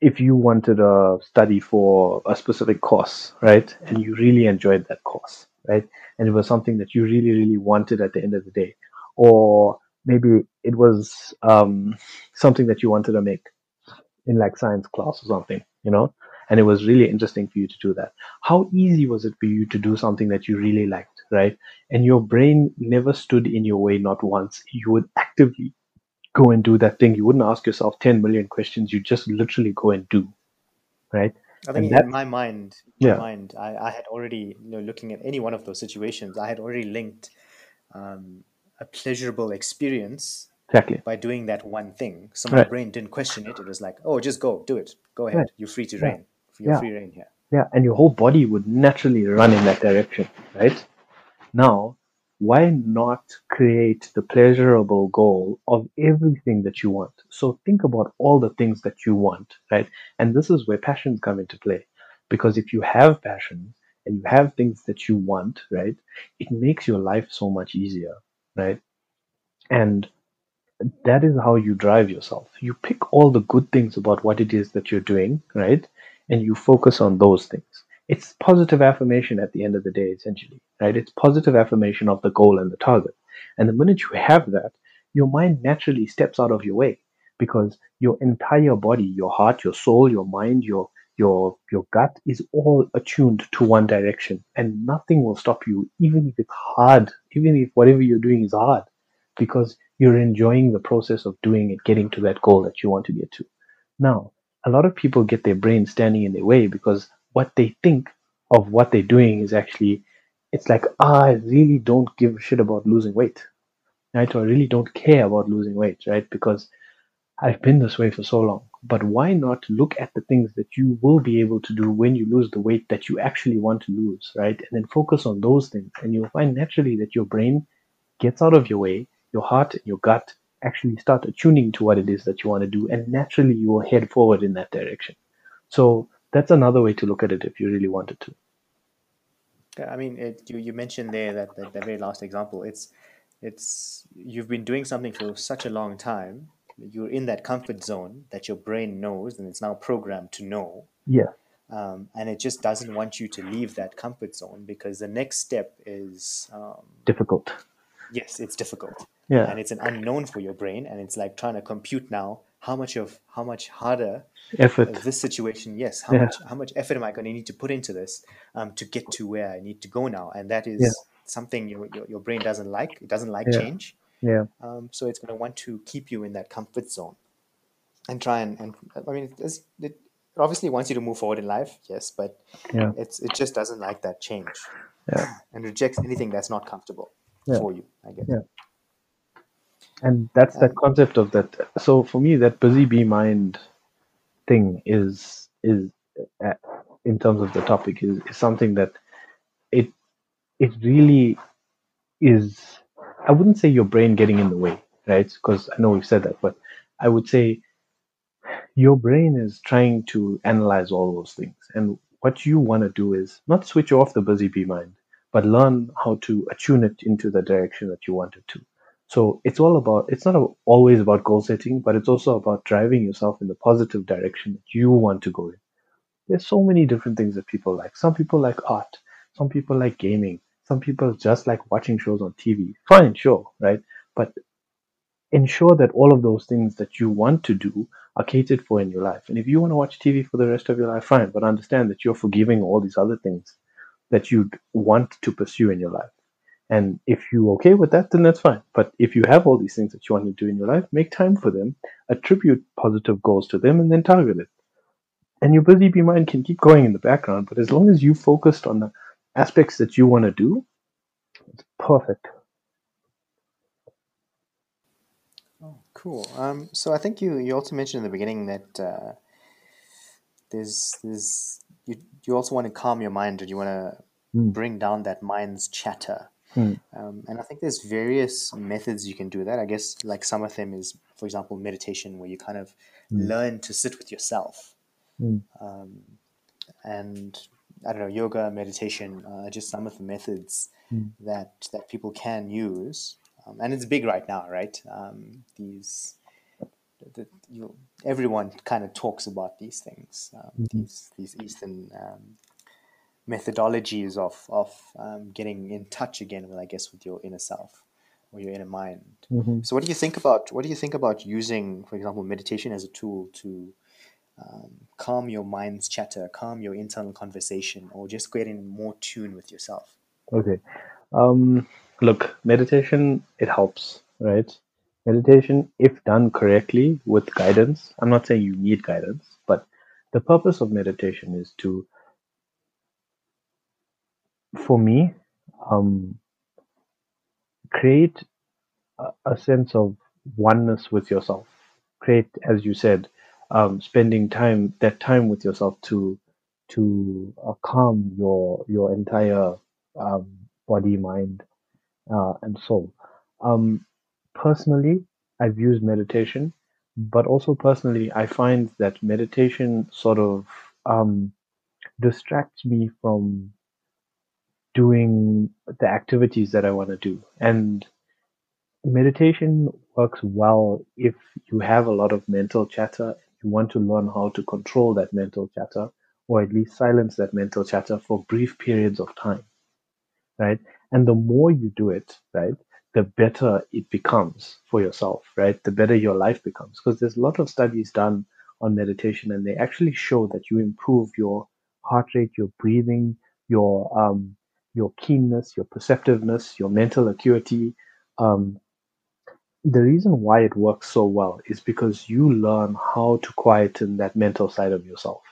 B: if you wanted to study for a specific course, right, and you really enjoyed that course, right, and it was something that you really, really wanted at the end of the day, or maybe it was um, something that you wanted to make in like science class or something, you know, and it was really interesting for you to do that. How easy was it for you to do something that you really liked, right? And your brain never stood in your way, not once. You would actively go and do that thing. You wouldn't ask yourself 10 million questions. You just literally go and do, right?
A: I think
B: that,
A: in my mind, in my
B: yeah,
A: mind, I, I had already, you know, looking at any one of those situations, I had already linked um, a pleasurable experience
B: exactly.
A: by doing that one thing. So my
B: Right,
A: brain didn't question it. It was like, oh, just go, do it, go
B: right,
A: ahead. You're free to
B: yeah,
A: reign. You're
B: yeah,
A: free reign here.
B: yeah. And your whole body would naturally run in that direction, right? Now, why not create the pleasurable goal of everything that you want? So think about all the things that you want, right? And this is where passions come into play. Because if you have passions and you have things that you want, right, it makes your life so much easier, right? And that is how you drive yourself. You pick all the good things about what it is that you're doing, right? And you focus on those things. It's positive affirmation at the end of the day, essentially, right? It's positive affirmation of the goal and the target. And the minute you have that, your mind naturally steps out of your way because your entire body, your heart, your soul, your mind, your your your gut is all attuned to one direction and nothing will stop you even if it's hard even if whatever you're doing is hard because you're enjoying the process of doing it, getting to that goal that you want to get to. Now, a lot of people get their brain standing in their way because what they think of what they're doing is actually, it's like, ah, I really don't give a shit about losing weight, right? Or I really don't care about losing weight, right? Because I've been this way for so long. But why not look at the things that you will be able to do when you lose the weight that you actually want to lose, right? And then focus on those things. And you'll find naturally that your brain gets out of your way, your heart and your gut actually start attuning to what it is that you want to do, and naturally you will head forward in that direction. So that's another way to look at it if you really wanted to.
A: Yeah, I mean, it, you you mentioned there that, that that very last example. It's it's you've been doing something for such a long time. You're in that comfort zone that your brain knows, and it's now programmed to know.
B: Yeah.
A: Um, and it just doesn't want you to leave that comfort zone because the next step is um,
B: Difficult.
A: yes, it's difficult
B: Yeah.
A: and it's an unknown for your brain, and it's like trying to compute now how much of how much harder
B: Effort.
A: this situation yes how
B: Yeah.
A: much how much effort am i going to need to put into this um, to get to where i need to go now and that is
B: Yeah.
A: something your, your, your brain doesn't like it doesn't like
B: Yeah.
A: change
B: Yeah.
A: um, so it's going to want to keep you in that comfort zone and try and, and i mean it's, it obviously wants you to move forward in life yes but
B: Yeah.
A: it's it just doesn't like that change
B: Yeah.
A: and rejects anything that's not comfortable
B: Yeah.
A: for you i guess
B: Yeah. and that's that
A: Um,
B: concept of that so for me that busy bee mind thing is is uh, in terms of the topic is, is something that it it really is i wouldn't say your brain getting in the way right because i know we've said that but i would say your brain is trying to analyze all those things and what you want to do is not switch off the busy bee mind but learn how to attune it into the direction that you want it to so it's all about, it's not always about goal setting, but it's also about driving yourself in the positive direction that you want to go in. There's so many different things that people like. Some people like art. Some people like gaming. Some people just like watching shows on TV. Fine, sure, right? But ensure that all of those things that you want to do are catered for in your life. And if you want to watch TV for the rest of your life, fine, but understand that you're forgiving all these other things that you'd want to pursue in your life. And if you're okay with that, then that's fine. But if you have all these things that you want to do in your life, make time for them, attribute positive goals to them, and then target it. And your busy bee mind can keep going in the background, but as long as you focused on the aspects that you want to do, it's perfect.
A: Oh, cool. Um, so I think you, you also mentioned in the beginning that uh, there's there's you you also want to calm your mind and you want to
B: Mm.
A: bring down that mind's chatter.
B: Mm.
A: Um, and I think there's various methods you can do that. I guess like some of them is, for example, meditation, where you kind of
B: Mm.
A: learn to sit with yourself.
B: Mm.
A: Um, and I don't know, yoga, meditation, uh, just some of the methods
B: Mm.
A: that that people can use. Um, and it's big right now, right? Um, these, the, you, everyone kind of talks about these things, um,
B: Mhm.
A: these these Eastern um, methodologies of of um, getting in touch again with, I guess, with your inner self or your inner mind.
B: hmm
A: So, what do you think about what do you think about using, for example, meditation as a tool to um, calm your mind's chatter, calm your internal conversation, or just get in more tune with yourself?
B: Okay. Um, look, meditation, it helps, right? Meditation, if done correctly with guidance, I'm not saying you need guidance, but the purpose of meditation is to, for me, um, create a, a sense of oneness with yourself. Create, as you said, um, spending time, that time with yourself to to uh, calm your your entire um, body, mind, uh, and soul. Um, personally, I've used meditation, but also personally, I find that meditation sort of um, distracts me from doing the activities that I want to do. And meditation works well if you have a lot of mental chatter. You want to learn how to control that mental chatter, or at least silence that mental chatter for brief periods of time right? And the more you do it, right, the better it becomes for yourself, right? The better your life becomes. Because there's a lot of studies done on meditation, and they actually show that you improve your heart rate, your breathing, your um, your keenness, your perceptiveness, your mental acuity. Um, the reason why it works so well is because you learn how to quieten that mental side of yourself.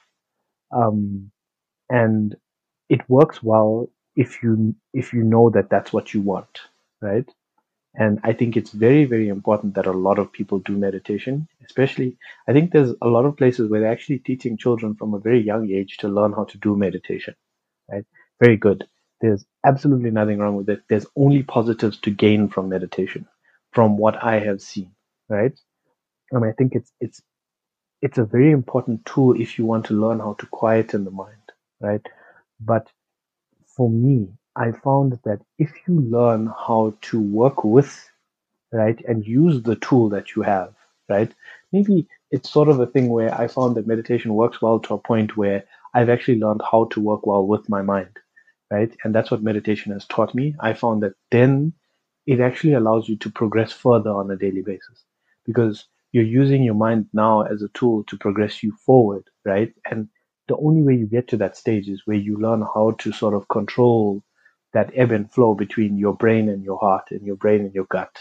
B: Um, and it works well if you if you know that that's what you want right? And i think it's very very important that a lot of people do meditation especially i think there's a lot of places where they're actually teaching children from a very young age to learn how to do meditation right? Very good. There's absolutely nothing wrong with it. There's only positives to gain from meditation from what i have seen right? And I think it's it's it's a very important tool if you want to learn how to quieten the mind, right? But for me, I found that if you learn how to work with, right, and use the tool that you have, right, maybe it's sort of a thing where I found that meditation works well to a point where I've actually learned how to work well with my mind, right? And that's what meditation has taught me. I found that then it actually allows you to progress further on a daily basis because you're using your mind now as a tool to progress you forward, right? And the only way you get to that stage is where you learn how to sort of control that ebb and flow between your brain and your heart and your brain and your gut.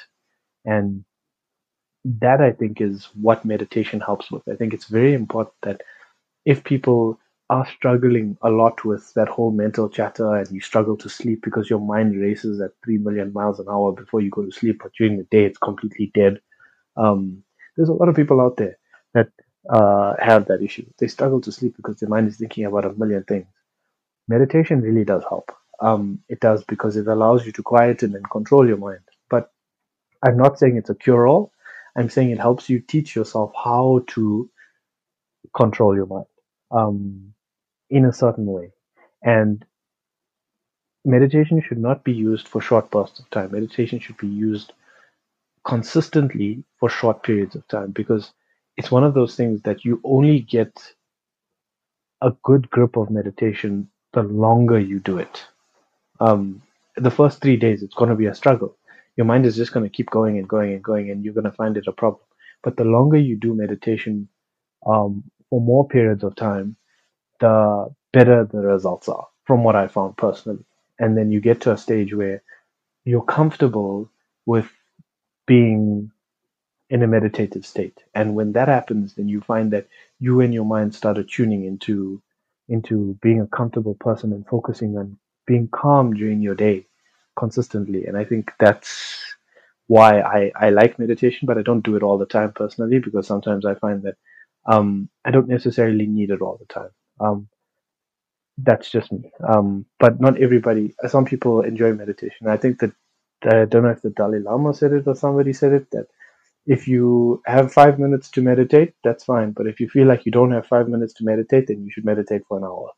B: And that I think is what meditation helps with. I think it's very important that if people are struggling a lot with that whole mental chatter and you struggle to sleep because your mind races at 3 million miles an hour before you go to sleep, but during the day it's completely dead. Um, there's a lot of people out there that uh, have that issue. They struggle to sleep because their mind is thinking about a million things. Meditation really does help. Um, it does because it allows you to quieten and control your mind. But I'm not saying it's a cure all. I'm saying it helps you teach yourself how to control your mind um, in a certain way. And meditation should not be used for short bursts of time. Meditation should be used consistently for short periods of time because it's one of those things that you only get a good grip of meditation the longer you do it. Um, the first three days, it's going to be a struggle. Your mind is just going to keep going and going and going, and you're going to find it a problem. But the longer you do meditation um, for more periods of time, the better the results are, from what I found personally. And then you get to a stage where you're comfortable with being in a meditative state. And when that happens, then you find that you and your mind started tuning into into being a comfortable person and focusing on being calm during your day consistently. And I think that's why I, I like meditation, but I don't do it all the time personally because sometimes I find that um, I don't necessarily need it all the time. Um, that's just me. Um, but not everybody. Some people enjoy meditation. I think that I don't know if the Dalai Lama said it or somebody said it that if you have five minutes to meditate, that's fine. But if you feel like you don't have five minutes to meditate, then you should meditate for an hour.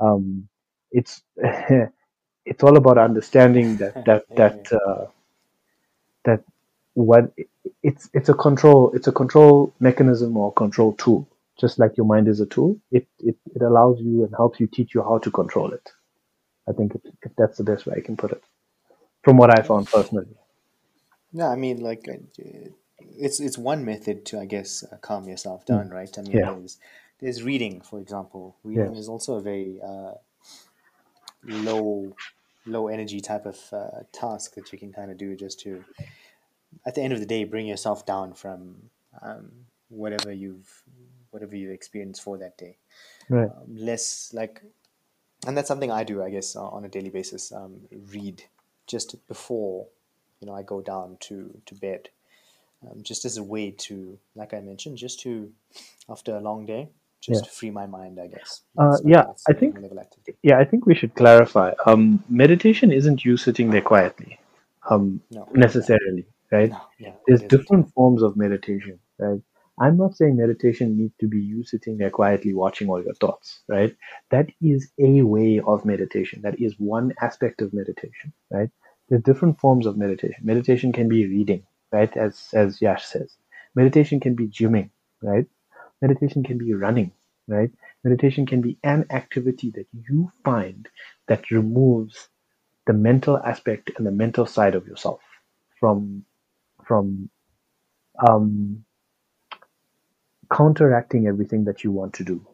B: Um, it's (laughs) it's all about understanding that (laughs) that that uh, that what it's it's a control it's a control mechanism or control tool. Just like your mind is a tool, it it, it allows you and helps you teach you how to control it. I think if, if that's the best way I can put it, from what I found personally.
A: Yeah, I mean, like it's it's one method to I guess uh, calm yourself down, right? I mean,
B: Yeah.
A: there's there's reading, for example. Reading is also a very uh, low low energy type of uh, task that you can kind of do just to at the end of the day bring yourself down from um, whatever you've whatever you experienced for that day.
B: Right.
A: Um, less like, and that's something I do, I guess, uh, on a daily basis. Um, read just before you know I go down to to bed um, just as a way to, like I mentioned, just to, after a long day, just
B: Yeah.
A: free my mind, I guess.
B: Uh, yeah, I think yeah, I think we should clarify. Um, meditation isn't you sitting there quietly, um,
A: No,
B: necessarily, right?
A: no, yeah,
B: There's different forms of meditation, right? I'm not saying meditation needs to be you sitting there quietly watching all your thoughts, right? That is a way of meditation. That is one aspect of meditation, right? There's different forms of meditation. Meditation can be reading, right? As as Yash says. Meditation can be gymming, right? Meditation can be running, right? Meditation can be an activity that you find that removes the mental aspect and the mental side of yourself from from um, counteracting everything that you want to do.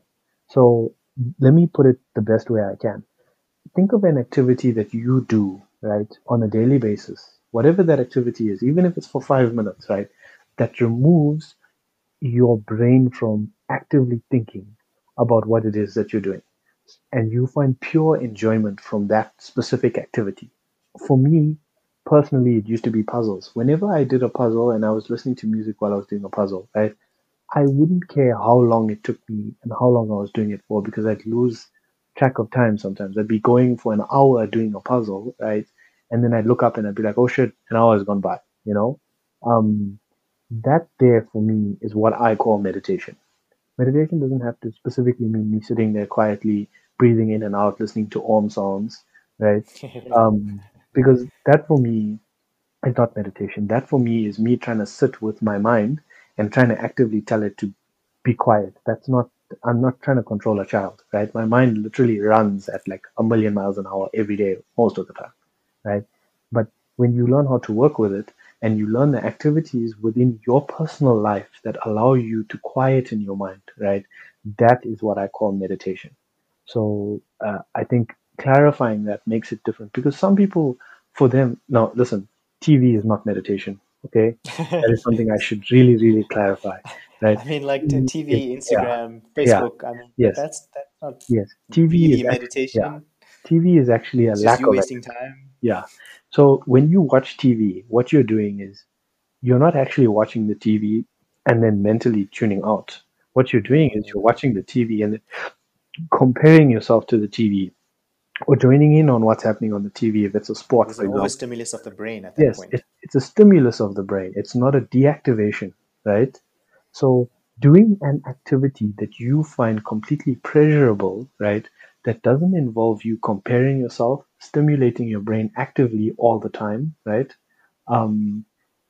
B: So let me put it the best way I can. Think of an activity that you do, right, on a daily basis, whatever that activity is, even if it's for five minutes, right, that removes your brain from actively thinking about what it is that you're doing. And you find pure enjoyment from that specific activity. For me, personally, it used to be puzzles. Whenever I did a puzzle and I was listening to music while I was doing a puzzle, right, I wouldn't care how long it took me and how long I was doing it for because I'd lose track of time sometimes. I'd be going for an hour doing a puzzle, right? And then I'd look up and I'd be like, oh shit, an hour has gone by, you know? Um, that there for me is what I call meditation. Meditation doesn't have to specifically mean me sitting there quietly, breathing in and out, listening to Om sounds, right? (laughs) Um, because that for me is not meditation. That for me is me trying to sit with my mind and trying to actively tell it to be quiet. That's not, I'm not trying to control a child, right? My mind literally runs at like a million miles an hour every day, most of the time, right? But when you learn how to work with it and you learn the activities within your personal life that allow you to quieten your mind, right? That is what I call meditation. So uh, I think clarifying that makes it different because some people, for them, now listen, TV is not meditation. Okay, that is something I should really, really clarify. Right? (laughs)
A: I mean, like the TV, Instagram,
B: Yeah.
A: Facebook. I mean,
B: Yes.
A: that's that's not
B: Yes, TV
A: really
B: is
A: meditation.
B: yeah. TV is actually a
A: It's
B: lack of
A: wasting time.
B: Yeah. So when you watch TV, what you're doing is you're not actually watching the TV and then mentally tuning out. What you're doing is mm. you're watching the TV and comparing yourself to the TV or joining in on what's happening on the TV if it's a sport,
A: It's an overstimulus of the brain at that
B: Yes,
A: point.
B: it, it's a stimulus of the brain. It's not a deactivation, right? So doing an activity that you find completely pleasurable, right, that doesn't involve you comparing yourself, stimulating your brain actively all the time, right? Um,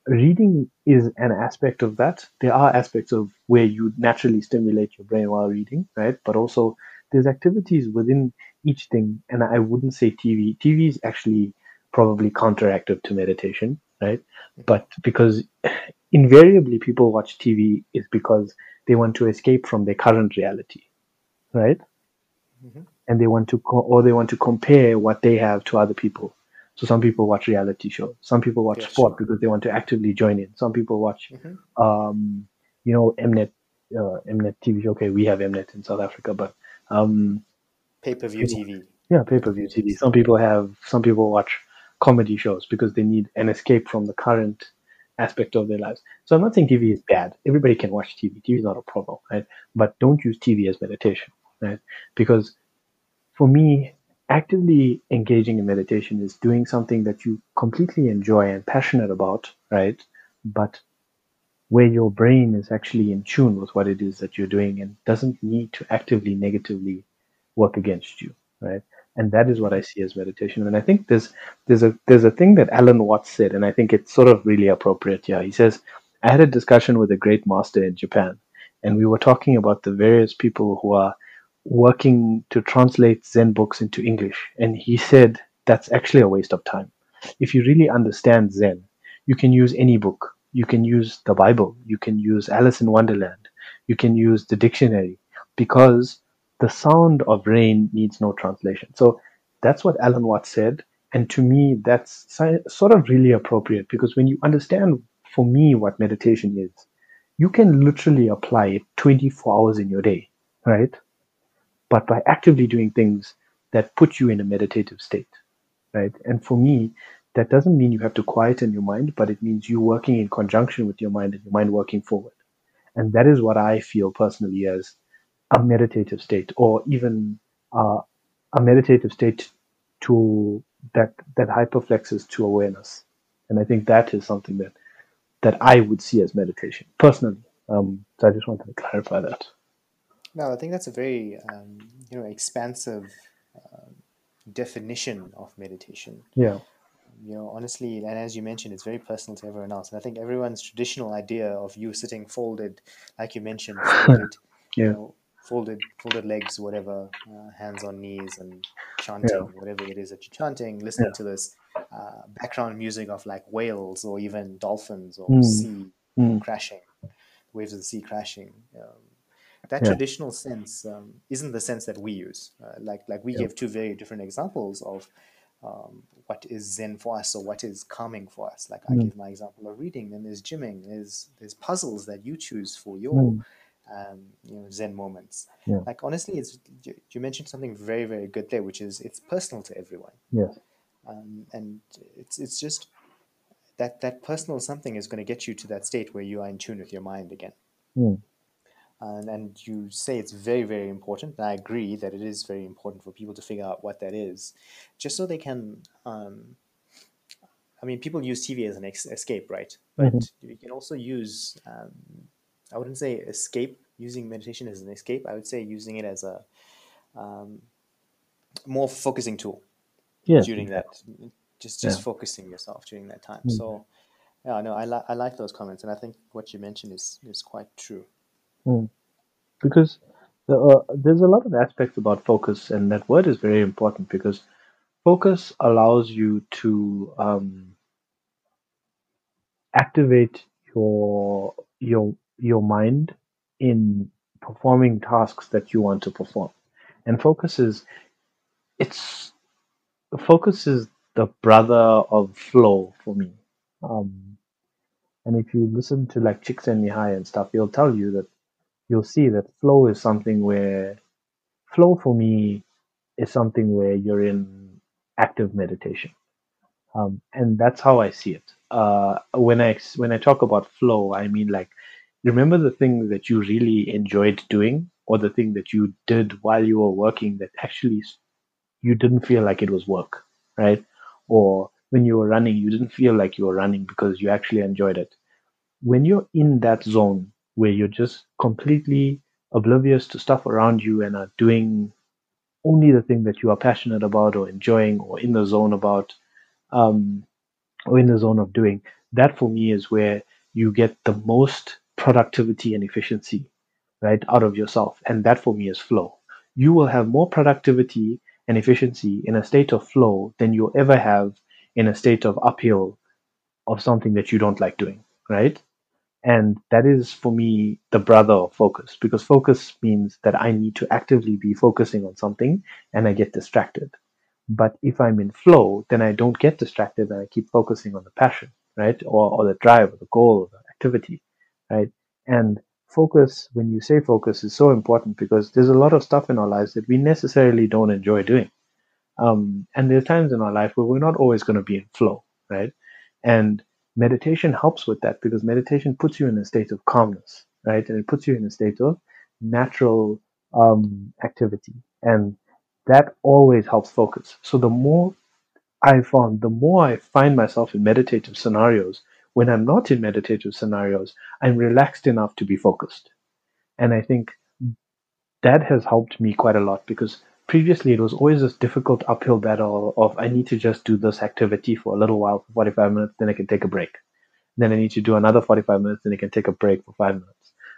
B: reading is an aspect of that. There are aspects of where you naturally stimulate your brain while reading, right? But also there's activities within each thing, and I wouldn't say TV. TV is actually probably counteractive to meditation, right? But because invariably people watch TV is because they want to escape from their current reality, right?
A: Mhm.
B: And they want to, co- or they want to compare what they have to other people. So some people watch reality shows. Some people watch
A: Yeah,
B: sport
A: sure.
B: because they want to actively join in. Some people watch,
A: Mhm.
B: um, you know, Mnet, uh, Mnet TV show. Okay, we have Mnet in South Africa, but um,
A: Pay-per-view TV.
B: yeah, pay per view TV. Some people have, some people watch comedy shows because they need an escape from the current aspect of their lives. So I'm not saying TV is bad. Everybody can watch TV. TV is not a problem, right? But don't use TV as meditation, right? Because for me, actively engaging in meditation is doing something that you completely enjoy and passionate about, right? But where your brain is actually in tune with what it is that you're doing and doesn't need to actively negatively work against you, right? And that is what I mm-hmm. see as meditation. And I think there's there's a there's a thing that Alan Watts said, and I think it's sort of really appropriate. Yeah, he says, I had a discussion with a great master in Japan, and we were talking about the various people who are working to translate Zen books into English. And he said that's actually a waste of time. If you really understand Zen, you can use any book. You can use the Bible. You can use Alice in Wonderland. You can use the dictionary because the sound of rain needs no translation. So that's what Alan Watts said. And to me, that's sort of really appropriate because when you understand, for me, what meditation is, you can literally apply it 24 hours in your day, right? But by actively doing things that put you in a meditative state, right? And for me, that doesn't mean you have to quieten your mind, but it means you working in conjunction with your mind and your mind working forward. And that is what I feel personally as a meditative state, or even uh, a meditative state to that that hyperflexes to awareness. And I think that is something that that I would see as meditation personally. Um, so I just wanted to clarify that.
A: No, I think that's a very um, you know expansive uh, definition of meditation.
B: Yeah.
A: You know, honestly, and as you mentioned, it's very personal to everyone else. And I think everyone's traditional idea of you sitting folded, like you mentioned, folded, (laughs)
B: Yeah.
A: you know, folded, folded legs, whatever, uh, hands on knees, and chanting whatever it is that you're chanting, listening to this uh, background music of like whales or even dolphins or
B: Mm.
A: sea
B: Mm.
A: crashing, waves of the sea crashing. Um, that
B: Yeah.
A: traditional sense um, isn't the sense that we use. Uh, like like we
B: Yeah.
A: gave two very different examples of um, what is Zen for us or what is calming for us. Like I
B: Mm.
A: give my example of reading, then there's gymming, there's there's puzzles that you choose for your
B: Mm.
A: Um, you know Zen moments.
B: Yeah.
A: Like honestly, it's you, mentioned something very very good there, which is it's personal to everyone,
B: Yeah.
A: um, and it's it's just that that personal something is going to get you to that state where you are in tune with your mind again
B: Mm.
A: and, and you say it's very very important and i agree that it is very important for people to figure out what that is just so they can um, I mean, people use TV as an ex- escape, right? But
B: Mm-hmm.
A: you can also use, um, I wouldn't say escape, using meditation as an escape. I would say using it as a um, more focusing tool
B: Yes.
A: during that, just just
B: Yeah.
A: focusing yourself during that time.
B: Mm.
A: So, yeah, no, I, li- I like those comments, and I think what you mentioned is is quite true.
B: because the, uh, there's a lot of aspects about focus, and that word is very important because focus allows you to um, activate your your your mind in performing tasks that you want to perform, and focus is it's focus is the brother of flow for me. Um, and if you listen to like Csikszentmihalyi and stuff, he'll tell you that you'll see that flow is something where flow for me is something where you're in active meditation. Um, and that's how i see it. Uh, when i when i talk about flow i mean like remember the thing that you really enjoyed doing or the thing that you did while you were working that actually you didn't feel like it was work right? Or when you were running you didn't feel like you were running because you actually enjoyed it. When you're in that zone where you're just completely oblivious to stuff around you and are doing only the thing that you are passionate about or enjoying or in the zone about um, or in the zone of doing that for me is where you get the most productivity and efficiency right out of yourself and that for me is flow you will have more productivity and efficiency in a state of flow than you'll ever have in a state of uphill of something that you don't like doing right and that is for me the brother of focus because focus means that I need to actively be focusing on something and I get distracted. But if I'm in flow, then I don't get distracted and I keep focusing on the passion, right? Or, or the drive or the goal or the activity, right? And focus, when you say focus, is so important because there's a lot of stuff in our lives that we necessarily don't enjoy doing. Um, and there's times in our life where we're not always going to be in flow, right? And meditation helps with that because meditation puts you in a state of calmness, right? And it puts you in a state of natural um, activity. And that always helps focus. So the more I found, the more I find myself in meditative scenarios, when I'm not in meditative scenarios, I'm relaxed enough to be focused. And I think that has helped me quite a lot because previously it was always this difficult uphill battle of I need to just do this activity for a little while for 45 minutes, then I can take a break. Then I need to do another 45 minutes, then I can take a break for five minutes.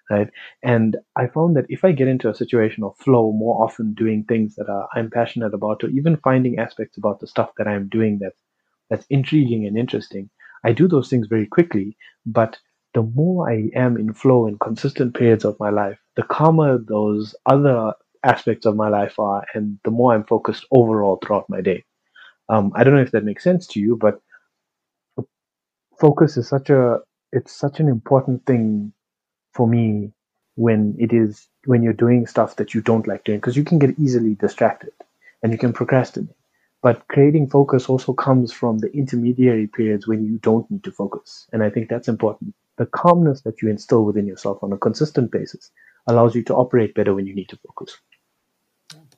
B: Right. And I found that if I get into a situation of flow more often doing things that are, I'm passionate about, or even finding aspects about the stuff that I'm doing that that's intriguing and interesting, I do those things very quickly. But the more I am in flow in consistent periods of my life, the calmer those other aspects of my life are, and the more I'm focused overall throughout my day. Um, I don't know if that makes sense to you, but focus is such a it's such an important thing for me when it is when you're doing stuff that you don't like doing because you can get easily distracted and you can procrastinate. But creating focus also comes from the intermediary periods when you don't need to focus, and I think that's important. The calmness that you instill within yourself on a consistent basis allows you to operate better when you need to focus.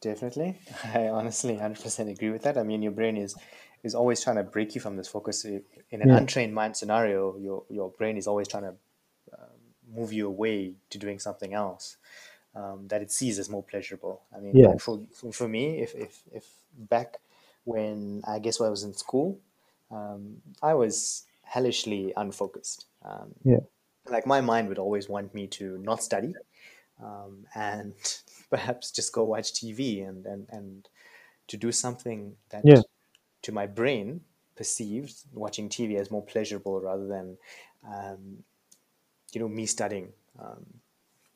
A: Definitely, (laughs) I honestly 100% agree with that. I mean, your brain is is always trying to break you from this focus. In an
B: Yeah.
A: untrained mind scenario, your your brain is always trying to move you away to doing something else um, that it sees as more pleasurable. I mean, like for, for for me, if if if back when I guess when I was in school, um, I was hellishly unfocused. Um,
B: Yeah.
A: like my mind would always want me to not study um, and (laughs) perhaps just go watch TV and, and, and to do something that
B: Yeah.
A: to my brain perceived watching TV as more pleasurable rather than um, you know me studying um,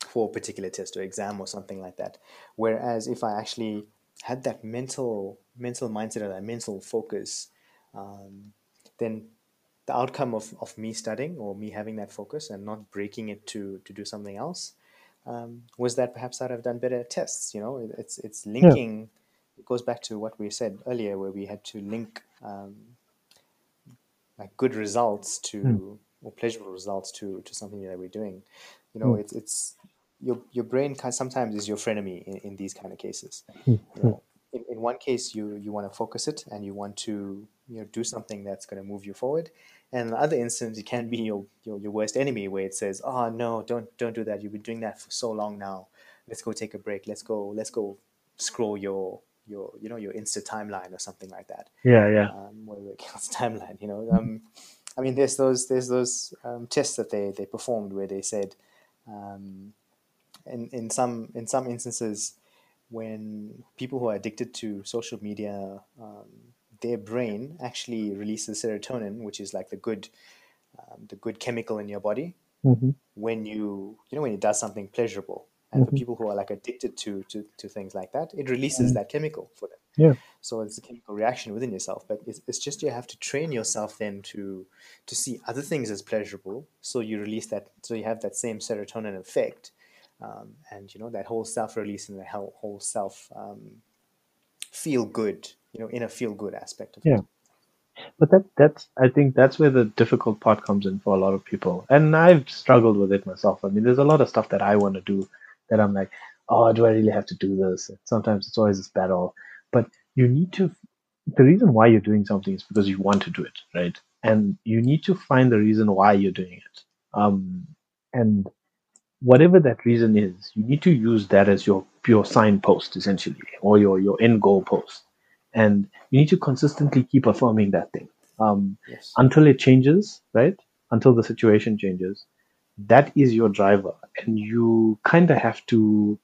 A: for a particular test or exam or something like that. Whereas if I actually had that mental mental mindset or that mental focus, um, then the outcome of, of me studying or me having that focus and not breaking it to to do something else um, was that perhaps I'd have done better tests. You know, It- it's it's linking. It goes back to what we said earlier, where we had to link um, like good results to or pleasurable results to to something that we're doing. You know,
B: Mm.
A: it's it's your your brain sometimes is your frenemy in, in these kind of cases.
B: Mm.
A: You know, in, in one case you you want to focus it and you want to you know do something that's going to move you forward. And in the other instance it can be your, your your worst enemy where it says oh no don't don't do that. You've been doing that for so long now. Let's go take a break. Let's go let's go scroll your your you know your insta timeline or something like that.
B: Yeah, yeah.
A: um, whatever it counts timeline you know? Um, i mean there's those there's those um, tests that they they performed where they said um, in in some in some instances when people who are addicted to social media um, their brain actually releases serotonin which is like the good um, the good chemical in your body
B: hmm
A: when you you know when it does something pleasurable. And for
B: hmm
A: people who are like addicted to to, to things like that it releases that chemical for them.
B: Yeah.
A: so it's a chemical reaction within yourself but it's, it's just you have to train yourself then to to see other things as pleasurable. So you release that so you have that same serotonin effect um, and you know that whole self release and the whole, whole self um, feel good you know in a feel good aspect of
B: Yeah.
A: it
B: But that that's I think that's where the difficult part comes in for a lot of people. And I've struggled with it myself. I mean, there's a lot of stuff that I want to do that I'm like, oh, do I really have to do this? And sometimes it's always this battle. But you need to the reason why you're doing something is because you want to do it, right? And you need to find the reason why you're doing it. Um, and whatever that reason is, you need to use that as your your signpost essentially, or your your end goal post. And you need to consistently keep affirming that thing um,
A: yes
B: until it changes, right? Until the situation changes. That is your driver, and you kind of have to.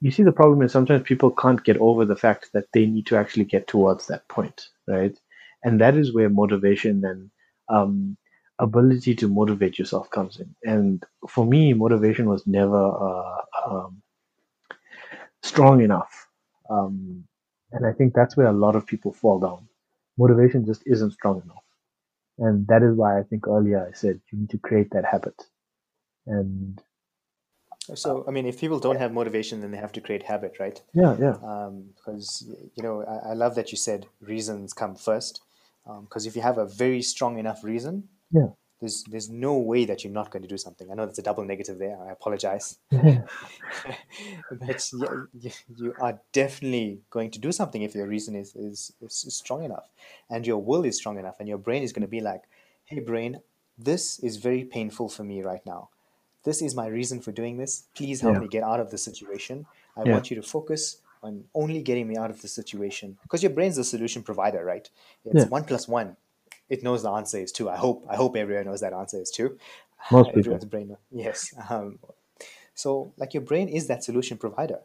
B: You see, the problem is sometimes people can't get over the fact that they need to actually get towards that point, right? And that is where motivation and um, ability to motivate yourself comes in. And for me, motivation was never uh, um, strong enough. Um, and I think that's where a lot of people fall down. Motivation just isn't strong enough. And that is why I think earlier I said you need to create that habit. And
A: so i mean if people don't have motivation then they have to create habit right
B: yeah, yeah,
A: because you know I, I love that you said reasons come first because if you have a very strong enough reason
B: yeah,
A: there's there's no way that you're not going to do something. I know that's a double negative there. I apologize. (laughs)
B: Yeah, (laughs)
A: but yeah, you, you are definitely going to do something if your reason is, is is strong enough and your will is strong enough and your brain is going to be like hey brain this is very painful for me right now. This is my reason for doing this. Please help
B: yeah,
A: me get out of the situation. I
B: yeah,
A: want you to focus on only getting me out of the situation. Because your brain's the solution provider right? It's
B: yeah.
A: one plus one it knows the answer is two. I hope i hope everyone knows that answer is two.
B: Most (laughs)
A: everyone's brain yes um, so like your brain is that solution provider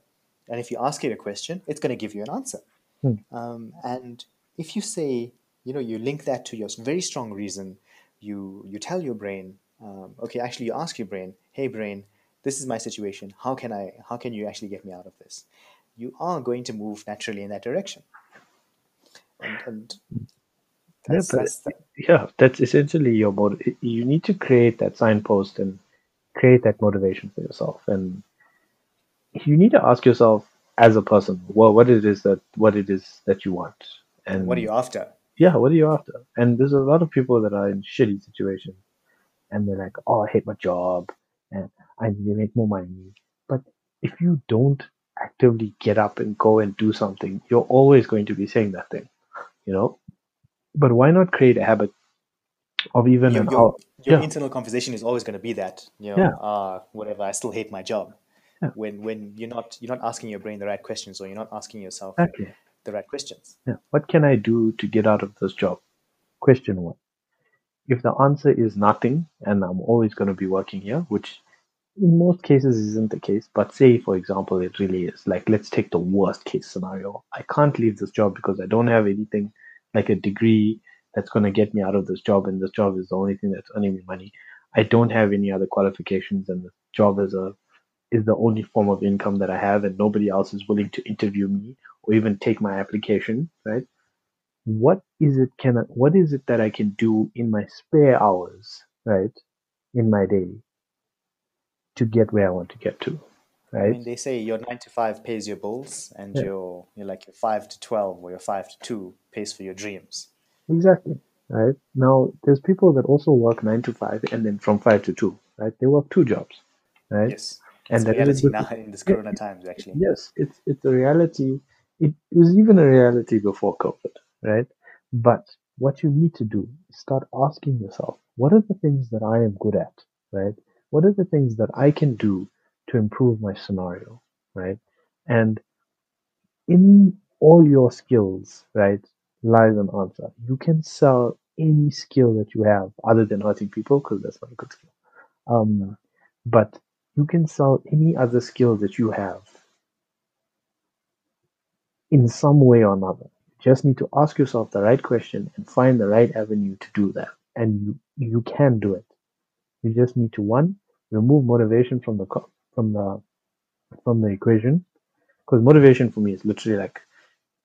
A: and if you ask it a question it's going to give you an answer.
B: Hmm.
A: um, and if you say you know you link that to your very strong reason you you tell your brain um, okay actually you ask your brain hey brain this is my situation. How can i how can you actually get me out of this? You are going to move naturally in that direction. And and that's
B: but
A: that's that
B: yeah, that's essentially your motive. You need to create that signpost and create that motivation for yourself. And you need to ask yourself as a person, well, what it is that what it is that you want.
A: and what are you after
B: yeah, what are you after? And there's a lot of people that are in shitty situations and they're like, oh, I hate my job and I need to make more money. But if you don't actively get up and go and do something, you're always going to be saying that thing, you know? But why not create a habit of even
A: your
B: an
A: your
B: hour?
A: your
B: Yeah,
A: internal conversation is always going to be that you know
B: yeah,
A: uh whatever i still hate my job
B: yeah,
A: when when you're not you're not asking your brain the right questions or you're not asking yourself
B: exactly.
A: the right questions
B: Yeah. What can I do to get out of this job? Question one. If the answer is nothing and I'm always going to be working here, which in most cases isn't the case, but say, for example, it really is. Like, let's take the worst case scenario. I can't leave this job because I don't have anything like a degree that's going to get me out of this job, and this job is the only thing that's earning me money. I don't have any other qualifications, and the job is a is the only form of income that I have, and nobody else is willing to interview me or even take my application, right? What is it can I, what is it that I can do in my spare hours, right, in my day to get where I want to get to, right?
A: i mean they say your 9 to 5 pays your bills and
B: Yeah,
A: your you're like your 5 to 12 or your 5 to 2 pays for your dreams
B: exactly. Right now, there's people that also work nine to five and then from five to two, right? They work two jobs, right?
A: yes
B: And
A: it's a
B: that is a
A: reality now in this corona times actually
B: yes, it's it's a reality it was even a reality before COVID, right? But what you need to do is start asking yourself, what are the things that I am good at, right? What are the things that I can do to improve my scenario, right? And in all your skills, right, lies an answer. You can sell any skill that you have other than hurting people because that's not a good skill. Um, but you can sell any other skill that you have in some way or another. You just need to ask yourself the right question and find the right avenue to do that. And you you can do it. You just need to one remove motivation from the from the from the equation because motivation for me is literally like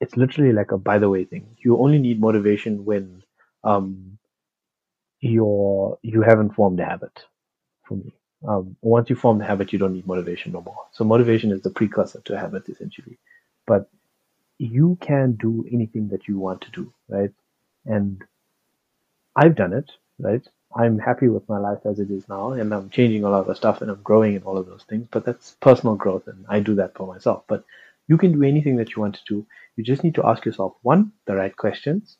B: it's literally like a by the way thing. You only need motivation when um you're you haven't formed a habit for me. Um, once you form the habit, you don't need motivation no more. So motivation is the precursor to habit essentially. But you can do anything that you want to do, right? And I've done it, right? I'm happy with my life as it is now, and I'm changing a lot of stuff and I'm growing and all of those things. But that's personal growth, and I do that for myself. But you can do anything that you want to do. You just need to ask yourself one, the right questions.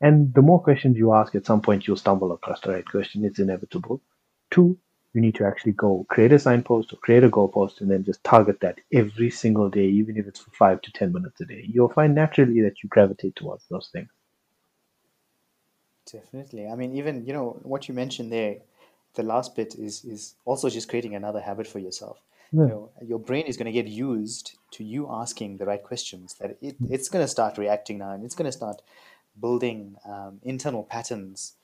B: And the more questions you ask, at some point you'll stumble across the right question. It's inevitable. Two, you need to actually go create a signpost or create a goalpost and then just target that every single day, even if it's for five to 10 minutes a day. You'll find naturally that you gravitate towards those things.
A: Definitely. I mean, even, you know, what you mentioned there, the last bit is, is also just creating another habit for yourself.
B: Yeah.
A: You know, your brain is going to get used to you asking the right questions that it, it's going to start reacting now and it's going to start building um, internal patterns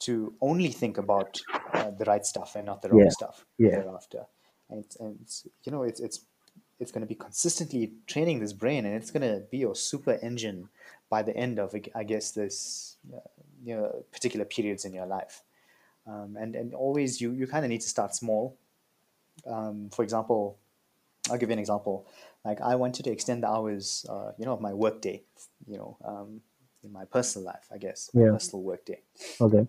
A: to only think about uh, the right stuff and not the wrong
B: Yeah.
A: stuff
B: Yeah.
A: thereafter. And, and it's, you know, it's, it's, it's going to be consistently training this brain and it's going to be your super engine by the end of, I guess, this, uh, you know, particular periods in your life. Um, and, and always you, you kind of need to start small. Um, for example, I'll give you an example. Like I wanted to extend the hours, uh, you know, of my work day, you know, um, in my personal life, I guess, my
B: Yeah.
A: personal work day
B: Okay.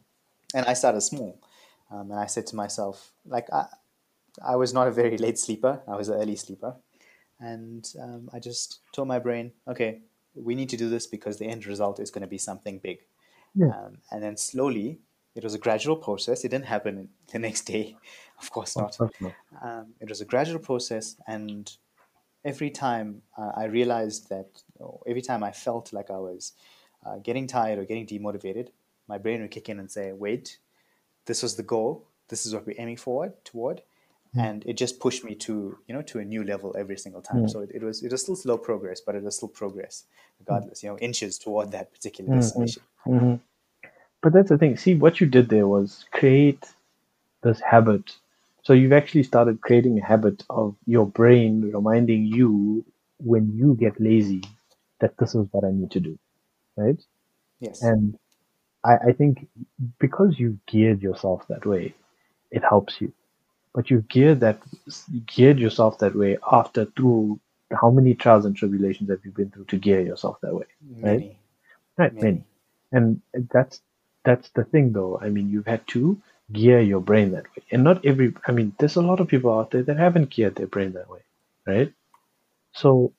A: and I started small. Um, and I said to myself, like, I, I was not a very late sleeper, I was an early sleeper. And um, I just told my brain, okay, we need to do this because the end result is going to be something big.
B: Yeah.
A: Um, and then slowly, it was a gradual process. It didn't happen the next day, of course not. Um, it was a gradual process, and every time uh, I realized that, or every time I felt like I was uh, getting tired or getting demotivated, my brain would kick in and say, "Wait, this was the goal. This is what we're aiming forward toward." And it just pushed me to, you know, to a new level every single time.
B: Mm.
A: So it, it was it was still slow progress, but it was still progress, regardless. You know, inches toward that particular
B: Mm, mm.
A: destination.
B: hmm But that's the thing. See, what you did there was create this habit. So you've actually started creating a habit of your brain reminding you when you get lazy that this is what I need to do, right?
A: Yes.
B: And I, I think because you've geared yourself that way, it helps you. But you've geared that geared yourself that way after through how many trials and tribulations have you been through to gear yourself that way?
A: Many,
B: Right,
A: many.
B: many. And that's that's the thing though. I mean you've had to gear your brain that way. And not every I mean, there's a lot of people out there that haven't geared their brain that way. Right? So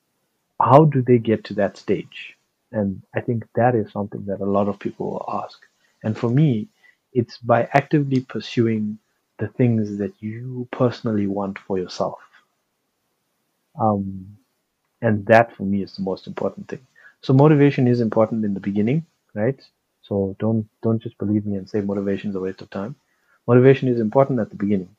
B: how do they get to that stage? And I think that is something that a lot of people will ask. And for me, it's by actively pursuing the things that you personally want for yourself. Um, and that for me is the most important thing. So motivation is important in the beginning, right? So don't don't just believe me and say motivation is a waste of time. Motivation is important at the beginning.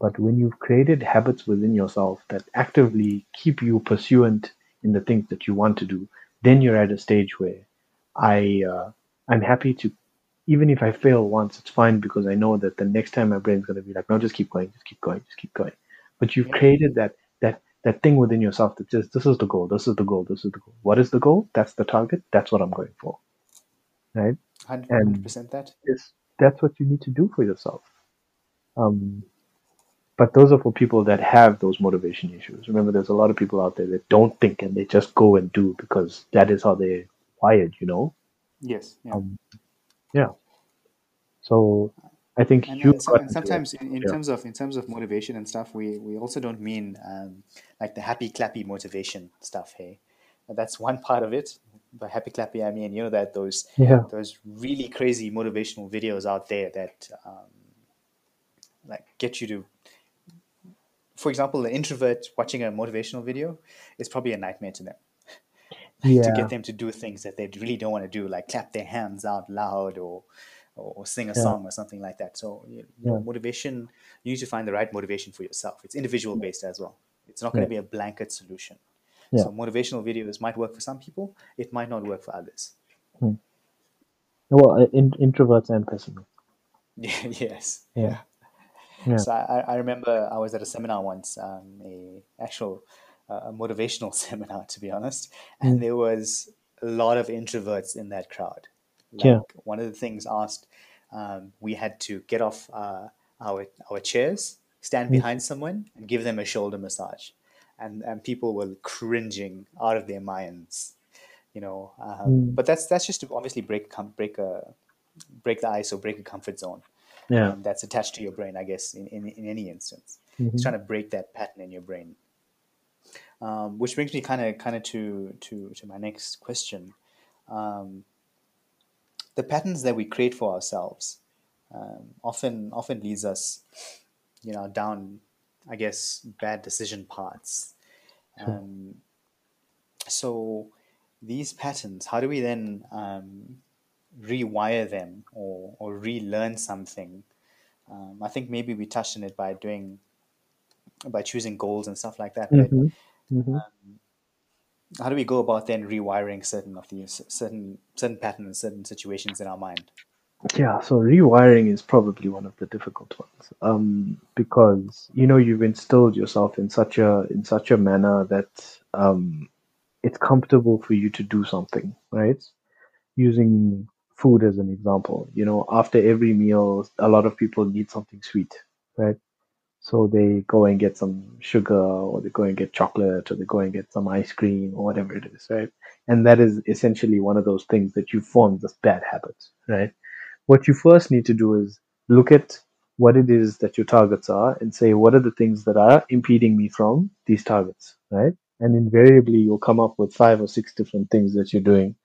B: But when you've created habits within yourself that actively keep you pursuant in the things that you want to do, then you're at a stage where I uh, I'm happy to even if I fail once, it's fine because I know that the next time my brain's gonna be like, no, just keep going, just keep going, just keep going. But you've
A: Yeah.
B: created that that that thing within yourself that says, this is the goal, this is the goal, this is the goal. What is the goal? That's the target. That's what I'm going for. Right?
A: Hundred
B: And
A: percent that.
B: It's, that's what you need to do for yourself. Um, but those are for people that have those motivation issues. Remember, there's a lot of people out there that don't think and they just go and do because that is how they're wired, you know?
A: Yes. Yeah.
B: Um, yeah. So I think
A: and,
B: you've
A: and, some, and sometimes in, in
B: Yeah.
A: terms of in terms of motivation and stuff we we also don't mean um, like the happy clappy motivation stuff hey that's one part of it. By happy clappy, I mean you know that those
B: Yeah.
A: those really crazy motivational videos out there that um, like get you to, for example, an introvert watching a motivational video is probably a nightmare to them. (laughs)
B: Yeah.
A: to get them to do things that they really don't want to do, like clap their hands out loud or or, or sing a
B: Yeah.
A: song or something like that. So you know,
B: Yeah.
A: motivation, you need to find the right motivation for yourself. It's individual based as well. It's not going to be a blanket solution.
B: Yeah.
A: So motivational videos might work for some people. It might not work for others.
B: Well, uh, in, introverts and pessimists. (laughs)
A: yes.
B: Yeah. Yeah.
A: So I, I remember I was at a seminar once, um, a actual uh, a motivational (laughs) seminar, to be honest, and
B: Mm.
A: there was a lot of introverts in that crowd. Like
B: Yeah.
A: one of the things asked, um, we had to get off uh, our our chairs, stand
B: Mm.
A: behind someone, and give them a shoulder massage, and and people were cringing out of their minds, you know. Um,
B: Mm.
A: But that's that's just to obviously break com- break a break the ice or break a comfort zone
B: Yeah.
A: um, that's attached to your brain, I guess, in, in, in any instance.
B: Mhm.
A: It's trying to break that pattern in your brain. Um, which brings me kind of kind of to, to to my next question. Um, the patterns that we create for ourselves um, often often leads us, you know, down, I guess, bad decision paths. Um, so these patterns, how do we then um, rewire them or, or relearn something? Um, I think maybe we touched on it by doing by choosing goals and stuff like that. But
B: Mhm. Mhm.
A: how do we go about then rewiring certain of these certain certain patterns, certain situations in our mind?
B: Yeah, so rewiring is probably one of the difficult ones, um, because you know you've instilled yourself in such a in such a manner that um, it's comfortable for you to do something, right? Using food as an example, you know, after every meal, a lot of people need something sweet, right? So they go and get some sugar, or they go and get chocolate, or they go and get some ice cream, or whatever it is, right? And that is essentially one of those things that you form this bad habits, right? What you first need to do is look at what it is that your targets are and say what are the things that are impeding me from these targets right? And invariably you'll come up with five or six different things that you're doing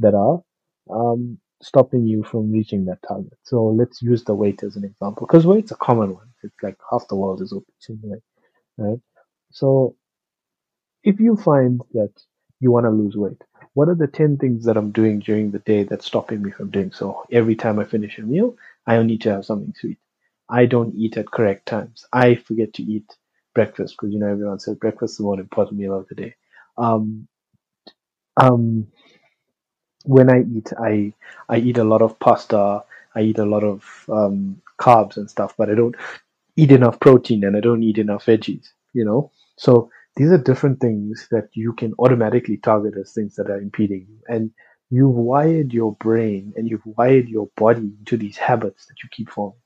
B: that are um, stopping you from reaching that target. So let's use the weight as an example because weight's a common one. It's like half the world is obese right? So if you find that you want to lose weight, what are the 10 things that I'm doing during the day that's stopping me from doing so? Every time I finish a meal, I need to have something sweet. I don't eat at correct times. I forget to eat breakfast because, you know, everyone says breakfast is the most important meal of the day. Um, um, when I eat, I, I eat a lot of pasta. I eat a lot of um, carbs and stuff, but I don't eat enough protein and I don't eat enough veggies, you know? So these are different things that you can automatically target as things that are impeding you. And you've wired your brain and you've wired your body into these habits that you keep forming.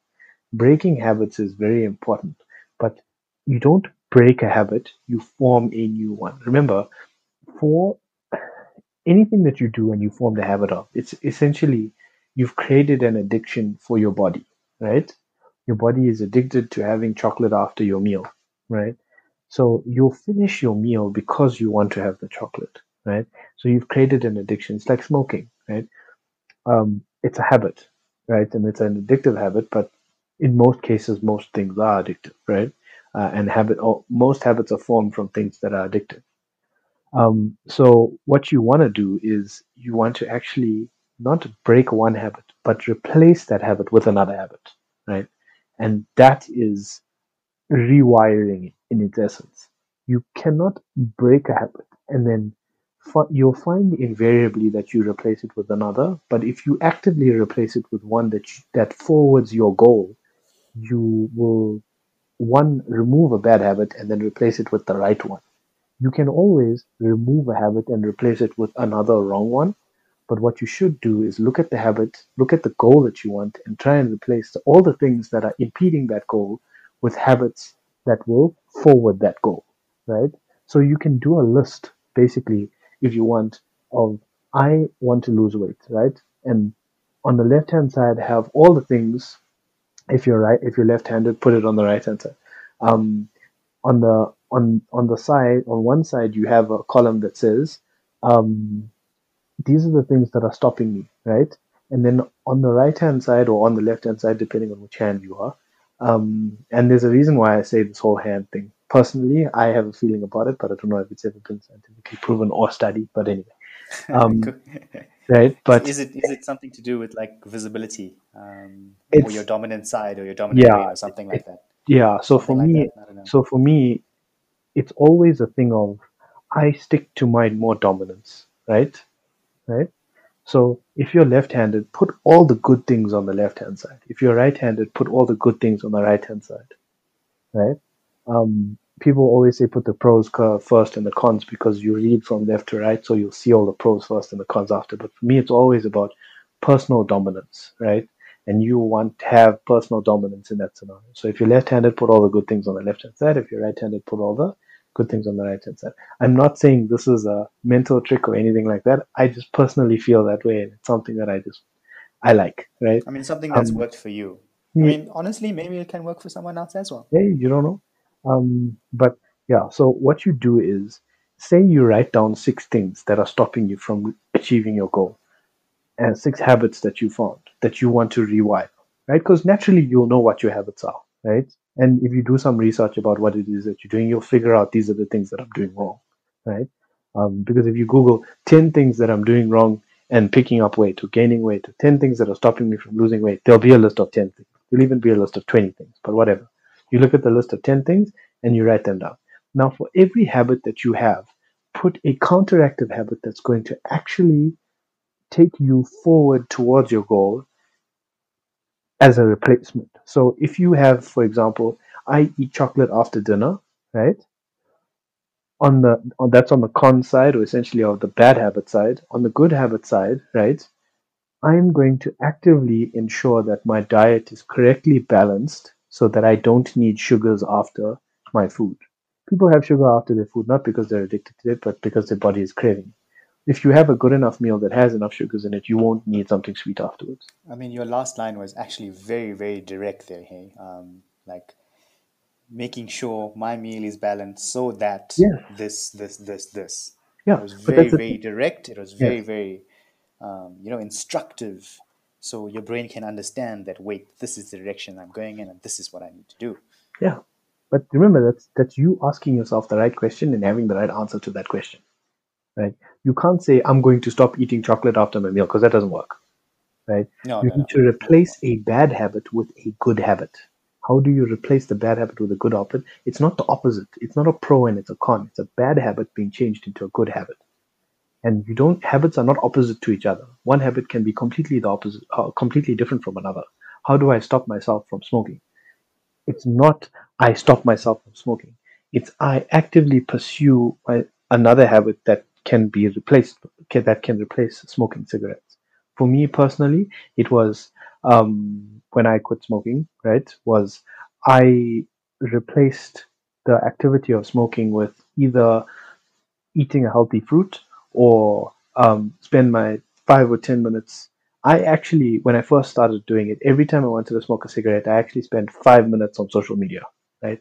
B: Breaking habits is very important, but you don't break a habit, you form a new one. Remember, for anything that you do and you form the habit of, it's essentially you've created an addiction for your body, right? Your body is addicted to having chocolate after your meal, right? So you'll finish your meal because you want to have the chocolate, right? So you've created an addiction. It's like smoking, right? Um, it's a habit, right? And it's an addictive habit, but in most cases, most things are addictive, right? Uh, and habit, or most habits are formed from things that are addictive. Um, so what you want to do is you want to actually not break one habit, but replace that habit with another habit, right? And that is rewiring in its essence. You cannot break a habit and then you'll find invariably that you replace it with another. But if you actively replace it with one that you, that forwards your goal, you will one remove a bad habit and then replace it with the right one. You can always remove a habit and replace it with another wrong one. But what you should do is look at the habit, look at the goal that you want, and try and replace all the things that are impeding that goal with habits that will forward that goal, right? So you can do a list, basically, if you want, of I want to lose weight, right? And on the left hand side, have all the things. If you're right, if you're left-handed, put it on the right hand side. Um, on the on on the side, on one side, you have a column that says um, these are the things that are stopping me, right? And then on the right hand side or on the left hand side, depending on which hand you are, um, and there's a reason why I say this whole hand thing. Personally, I have a feeling about it, but I don't know if it's ever been scientifically proven or studied. But anyway, (laughs) um, (laughs) right? But
A: is it is it something to do with like visibility, um, or your dominant side, or your dominant
B: yeah,
A: or something
B: it,
A: like that?
B: yeah. So for
A: Something like
B: me,
A: that. I don't know.
B: so for me, it's always a thing of I stick to my more dominance, right? Right. So if you're left-handed, put all the good things on the left-hand side. If you're right-handed, put all the good things on the right-hand side, right? Um, people always say put the pros first and the cons because you read from left to right, so you'll see all the pros first and the cons after. But for me, it's always about personal dominance, right? And you want to have personal dominance in that scenario. So if you're left-handed, put all the good things on the left-hand side. If you're right-handed, put all the good things on the right-hand side. I'm not saying this is a mental trick or anything like that. I just personally feel that way, and it's something that I just I like, right?
A: I mean, something that's
B: Um,
A: worked for you. I
B: yeah,
A: mean, honestly, maybe it can work for someone else as well.
B: hey, you don't know. Um, but yeah, so what you do is say you write down six things that are stopping you from achieving your goal, and six habits that you found that you want to rewire, right? Because naturally you'll know what your habits are, right? And if you do some research about what it is that you're doing, you'll figure out these are the things that I'm doing wrong, right? Um, because if you Google 10 things that I'm doing wrong and picking up weight or gaining weight, or 10 things that are stopping me from losing weight, there'll be a list of 10 things. There'll even be a list of 20 things, but whatever. You look at the list of 10 things and you write them down. Now, for every habit that you have, put a counteractive habit that's going to actually take you forward towards your goal as a replacement. So if you have, for example, I eat chocolate after dinner, right? On the on, that's on the con side, or essentially of the bad habit side. On the good habit side, right? I'm going to actively ensure that my diet is correctly balanced so that I don't need sugars after my food. People have sugar after their food not because they're addicted to it, but because their body is craving. If you have a good enough meal that has enough sugars in it, you won't need something sweet afterwards.
A: I mean, your last line was actually very, very direct there, hey? Um, like making sure my meal is balanced so that
B: Yes,
A: this, this, this, this.
B: Yeah,
A: It
B: was
A: very, very
B: thing.
A: direct. It was very, very, um, you know, instructive. So your brain can understand that, wait, this is the direction I'm going in and this is what I need to do.
B: yeah. But remember, that's that's you asking yourself the right question and having the right answer to that question, right? You can't say I'm going to stop eating chocolate after my meal because that doesn't work, right?
A: No,
B: You
A: no,
B: need
A: no,
B: to replace a bad habit with a good habit. How do you replace the bad habit with a good habit? It's not the opposite. It's not a pro and it's a con. It's a bad habit being changed into a good habit. And you don't habits are not opposite to each other. One habit can be completely the opposite, uh, completely different from another. How do I stop myself from smoking? It's not I stop myself from smoking. It's I actively pursue my, another habit that can be replaced, ca- that can replace smoking cigarettes. For me personally, it was um, when I quit smoking. Right, was I replaced the activity of smoking with either eating a healthy fruit or um, spend my five or ten minutes. I actually, when I first started doing it, every time I wanted to smoke a cigarette, I actually spent five minutes on social media, right?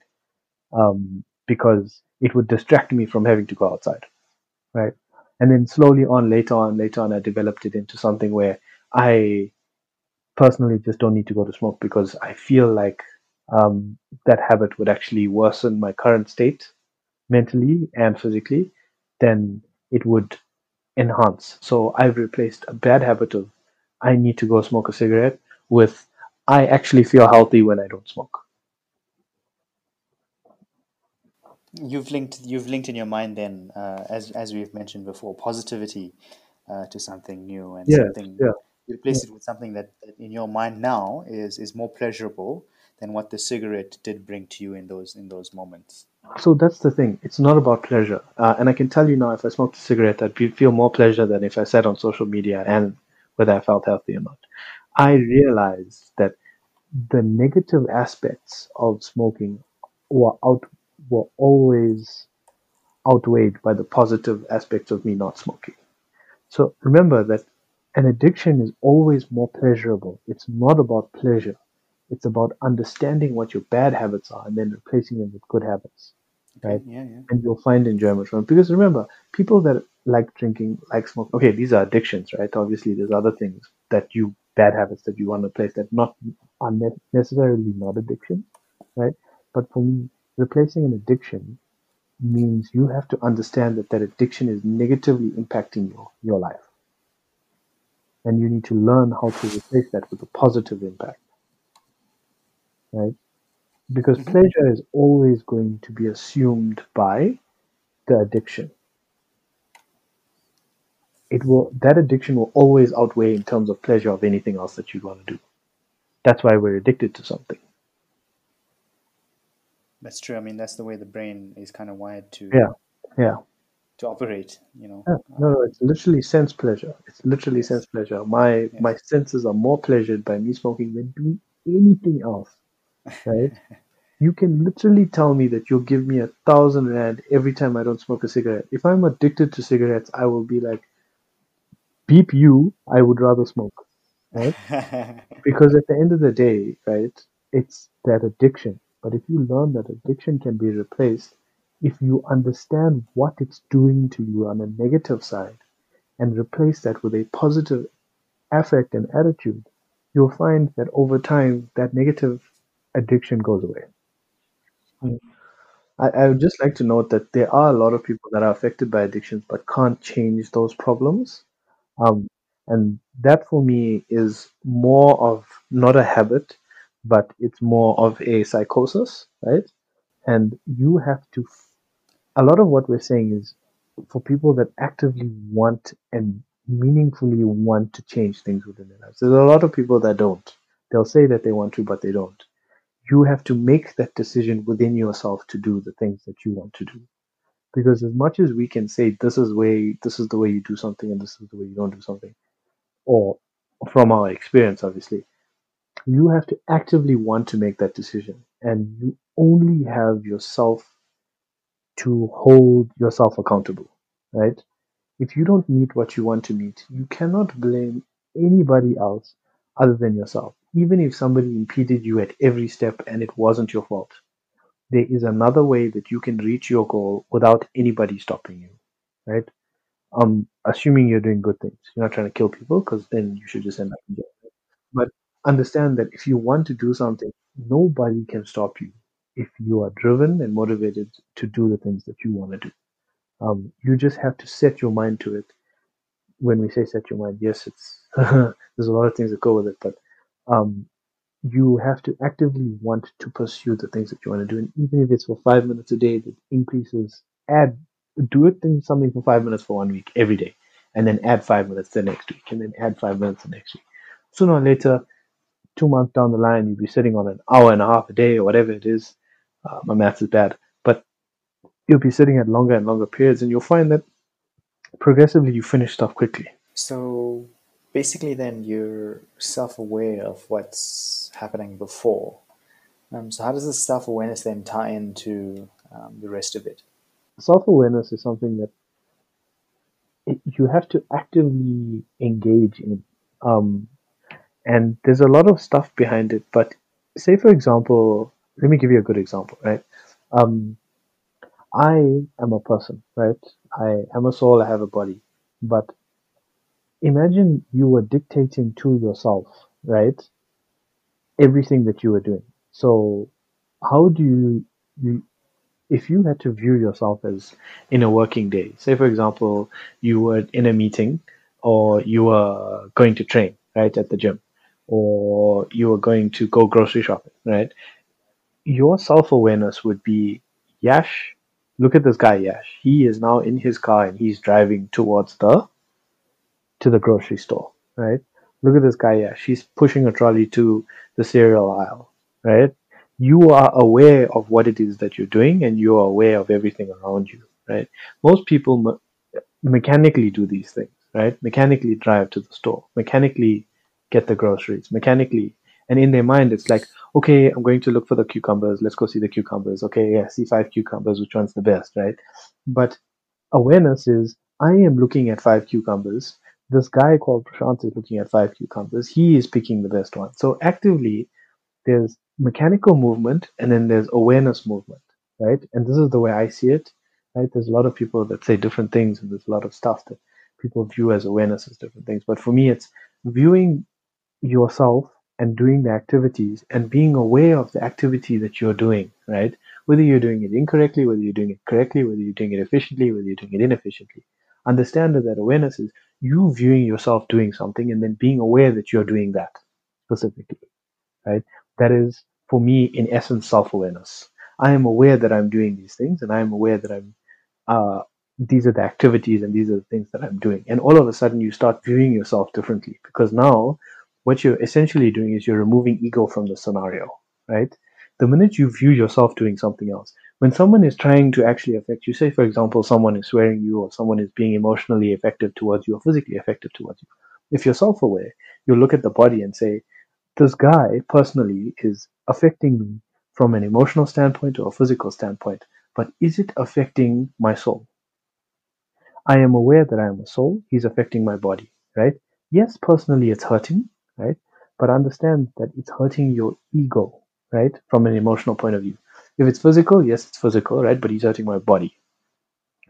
B: Um, because it would distract me from having to go outside, right? And then slowly on, later on, later on, I developed it into something where I personally just don't need to go to smoke because I feel like um, that habit would actually worsen my current state mentally and physically, then it would enhance. So I've replaced a bad habit of I need to go smoke a cigarette with I actually feel healthy when I don't smoke.
A: You've linked you've linked in your mind then, uh, as as we've mentioned before, positivity uh, to something new and
B: Yes,
A: something
B: yeah,
A: you
B: yeah.
A: replace it with something that, that in your mind now is is more pleasurable than what the cigarette did bring to you in those in those moments.
B: So that's the thing. It's not about pleasure. Uh, and I can tell you now, if I smoked a cigarette, I'd be, feel more pleasure than if I sat on social media and whether I felt healthy or not. I realized that the negative aspects of smoking were out were always outweighed by the positive aspects of me not smoking. So remember that an addiction is always more pleasurable. It's not about pleasure. It's about understanding what your bad habits are and then replacing them with good habits, right?
A: yeah, yeah.
B: And you'll find enjoyment from it. Because remember, people that like drinking, like smoke. Okay, these are addictions, right? Obviously, there's other things that you bad habits that you want to replace that not are ne- necessarily not addiction, right? But for me, replacing an addiction means you have to understand that that addiction is negatively impacting your your life, and you need to learn how to replace that with a positive impact, right? Because
A: Mhm.
B: pleasure is always going to be assumed by the addiction it will that addiction will always outweigh in terms of pleasure of anything else that you'd want to do. That's why we're addicted to something.
A: That's true. I mean, that's the way the brain is kind of wired to
B: Yeah, yeah.
A: to operate. You know.
B: Yeah, no, no, it's literally sense pleasure. It's literally
A: Yes.
B: sense pleasure. My my senses are more pleasured by me smoking than doing anything else. Right? (laughs) you can literally tell me that you'll give me a thousand rand every time I don't smoke a cigarette. If I'm addicted to cigarettes, I will be like, beep you. I would rather smoke. Right? (laughs) because at the end of the day, right, it's that addiction. But if you learn that addiction can be replaced, if you understand what it's doing to you on a negative side and replace that with a positive affect and attitude, you'll find that over time that negative addiction goes away. I, I would just like to note that there are a lot of people that are affected by addictions but can't change those problems. Um, and that for me is more of not a habit, but it's more of a psychosis, right? And you have to, a lot of what we're saying is for people that actively want and meaningfully want to change things within their lives. There's a lot of people that don't. They'll say that they want to, but they don't. You have to make that decision within yourself to do the things that you want to do. Because as much as we can say this is way this is the way you do something and this is the way you don't do something, or from our experience obviously, you have to actively want to make that decision. And you only have yourself to hold yourself accountable, right? If you don't meet what you want to meet, you cannot blame anybody else other than yourself. Even if somebody impeded you at every step and it wasn't your fault, there is another way that you can reach your goal without anybody stopping you, right? Um, assuming you're doing good things, you're not trying to kill people because then you should just end up in jail. But understand that if you want to do something, nobody can stop you if you are driven and motivated to do the things that you want to do. Um, you just have to set your mind to it. When we say set your mind, yes, it's (laughs) there's a lot of things that go with it, but um, you have to actively want to pursue the things that you want to do, and even if it's for five minutes a day, that increases. Add, do it thing something for five minutes for one week every day, and then add five minutes the next week, and then add five minutes the next week. Sooner or later, two months down the line, you'll be sitting on an hour and a half a day or whatever it is. Uh, my maths is bad, but you'll be sitting at longer and longer periods, and you'll find that progressively you finish stuff quickly.
A: So basically, then you're self-aware of what's happening before. Um, so how does this self-awareness then tie into um, the rest of it?
B: Self awareness is something that it, you have to actively engage in. Um, and there's a lot of stuff behind it. But say, for example, let me give you a good example, right? Um, I am a person, right? I am a soul, I have a body. But imagine you were dictating to yourself, right? Everything that you were doing. So, how do you, you if you had to view yourself as in a working day, say for example, you were in a meeting or you were going to train, right, at the gym, or you were going to go grocery shopping, right? Your self awareness would be Yash, look at this guy, Yash. He is now in his car and he's driving towards the to the grocery store, right? Look at this guy, Yash. He's pushing a trolley to the cereal aisle, right? you are aware of what it is that you're doing and you are aware of everything around you right most people me- mechanically do these things right mechanically drive to the store mechanically get the groceries mechanically and in their mind it's like okay i'm going to look for the cucumbers let's go see the cucumbers okay yeah see five cucumbers which one's the best right but awareness is i am looking at five cucumbers this guy called prashant is looking at five cucumbers he is picking the best one so actively there's mechanical movement and then there's awareness movement, right? And this is the way I see it. right? There's a lot of people that say different things, and there's a lot of stuff that people view as awareness as different things. But for me, it's viewing yourself and doing the activities and being aware of the activity that you're doing, right? Whether you're doing it incorrectly, whether you're doing it correctly, whether you're doing it efficiently, whether you're doing it inefficiently. Understand that awareness is you viewing yourself doing something and then being aware that you're doing that specifically, right? That is, for me, in essence, self awareness. I am aware that I'm doing these things and I am aware that I'm, uh, these are the activities and these are the things that I'm doing. And all of a sudden, you start viewing yourself differently because now what you're essentially doing is you're removing ego from the scenario, right? The minute you view yourself doing something else, when someone is trying to actually affect you, say, for example, someone is swearing you or someone is being emotionally effective towards you or physically effective towards you, if you're self aware, you look at the body and say, this guy personally is affecting me from an emotional standpoint or a physical standpoint, but is it affecting my soul? I am aware that I am a soul, he's affecting my body, right? Yes, personally it's hurting, right? But understand that it's hurting your ego, right? From an emotional point of view. If it's physical, yes, it's physical, right? But he's hurting my body,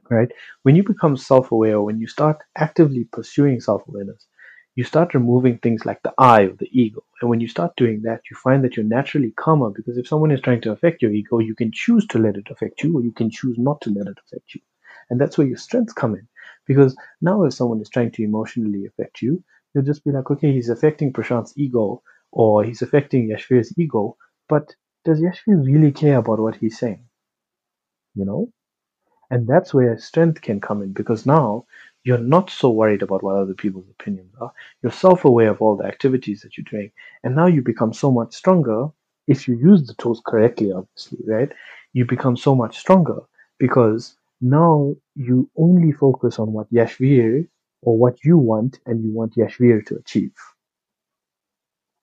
B: right? When you become self aware, when you start actively pursuing self awareness, you start removing things like the I of the ego. And when you start doing that, you find that you're naturally calmer because if someone is trying to affect your ego, you can choose to let it affect you or you can choose not to let it affect you. And that's where your strengths come in. Because now, if someone is trying to emotionally affect you, you'll just be like, okay, he's affecting Prashant's ego or he's affecting Yashvir's ego, but does Yashvir really care about what he's saying? You know? And that's where strength can come in because now you're not so worried about what other people's opinions are. You're self aware of all the activities that you're doing. And now you become so much stronger if you use the tools correctly, obviously, right? You become so much stronger because now you only focus on what Yashvir or what you want and you want Yashvir to achieve.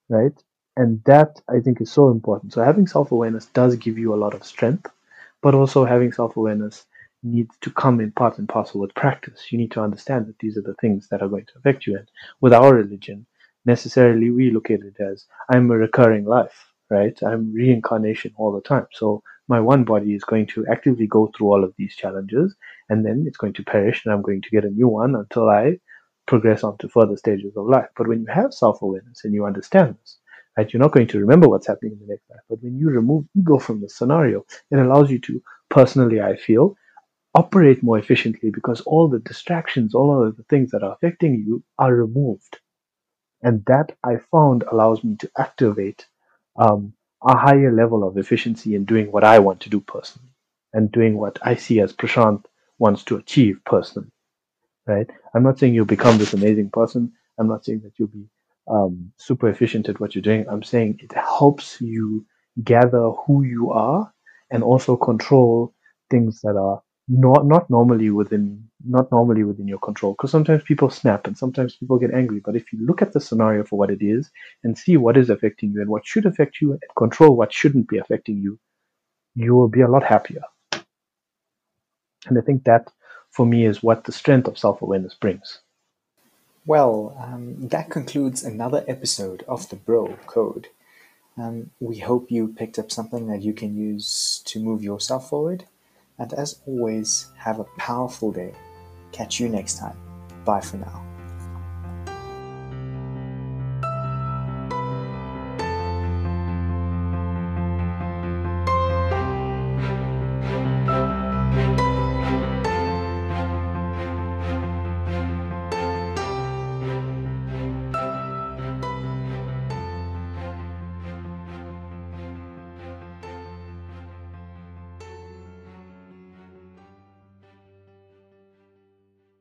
B: Right? And that I think is so important. So having self awareness does give you a lot of strength, but also having self awareness needs to come in part and parcel with practice. You need to understand that these are the things that are going to affect you. And with our religion, necessarily we look at it as I'm a recurring life, right? I'm reincarnation all the time. So my one body is going to actively go through all of these challenges and then it's going to perish and I'm going to get a new one until I progress on to further stages of life. But when you have self awareness and you understand this, right, you're not going to remember what's happening in the next life. But when you remove ego from the scenario, it allows you to personally, I feel, operate more efficiently because all the distractions, all of the things that are affecting you are removed. And that I found allows me to activate um, a higher level of efficiency in doing what I want to do personally and doing what I see as Prashant wants to achieve personally. Right? I'm not saying you'll become this amazing person. I'm not saying that you'll be um, super efficient at what you're doing. I'm saying it helps you gather who you are and also control things that are not not normally within not normally within your control because sometimes people snap and sometimes people get angry but if you look at the scenario for what it is and see what is affecting you and what should affect you and control what shouldn't be affecting you you will be a lot happier and i think that for me is what the strength of self-awareness brings
A: well um, that concludes another episode of the bro code um, we hope you picked up something that you can use to move yourself forward and as always, have a powerful day. Catch you next time. Bye for now.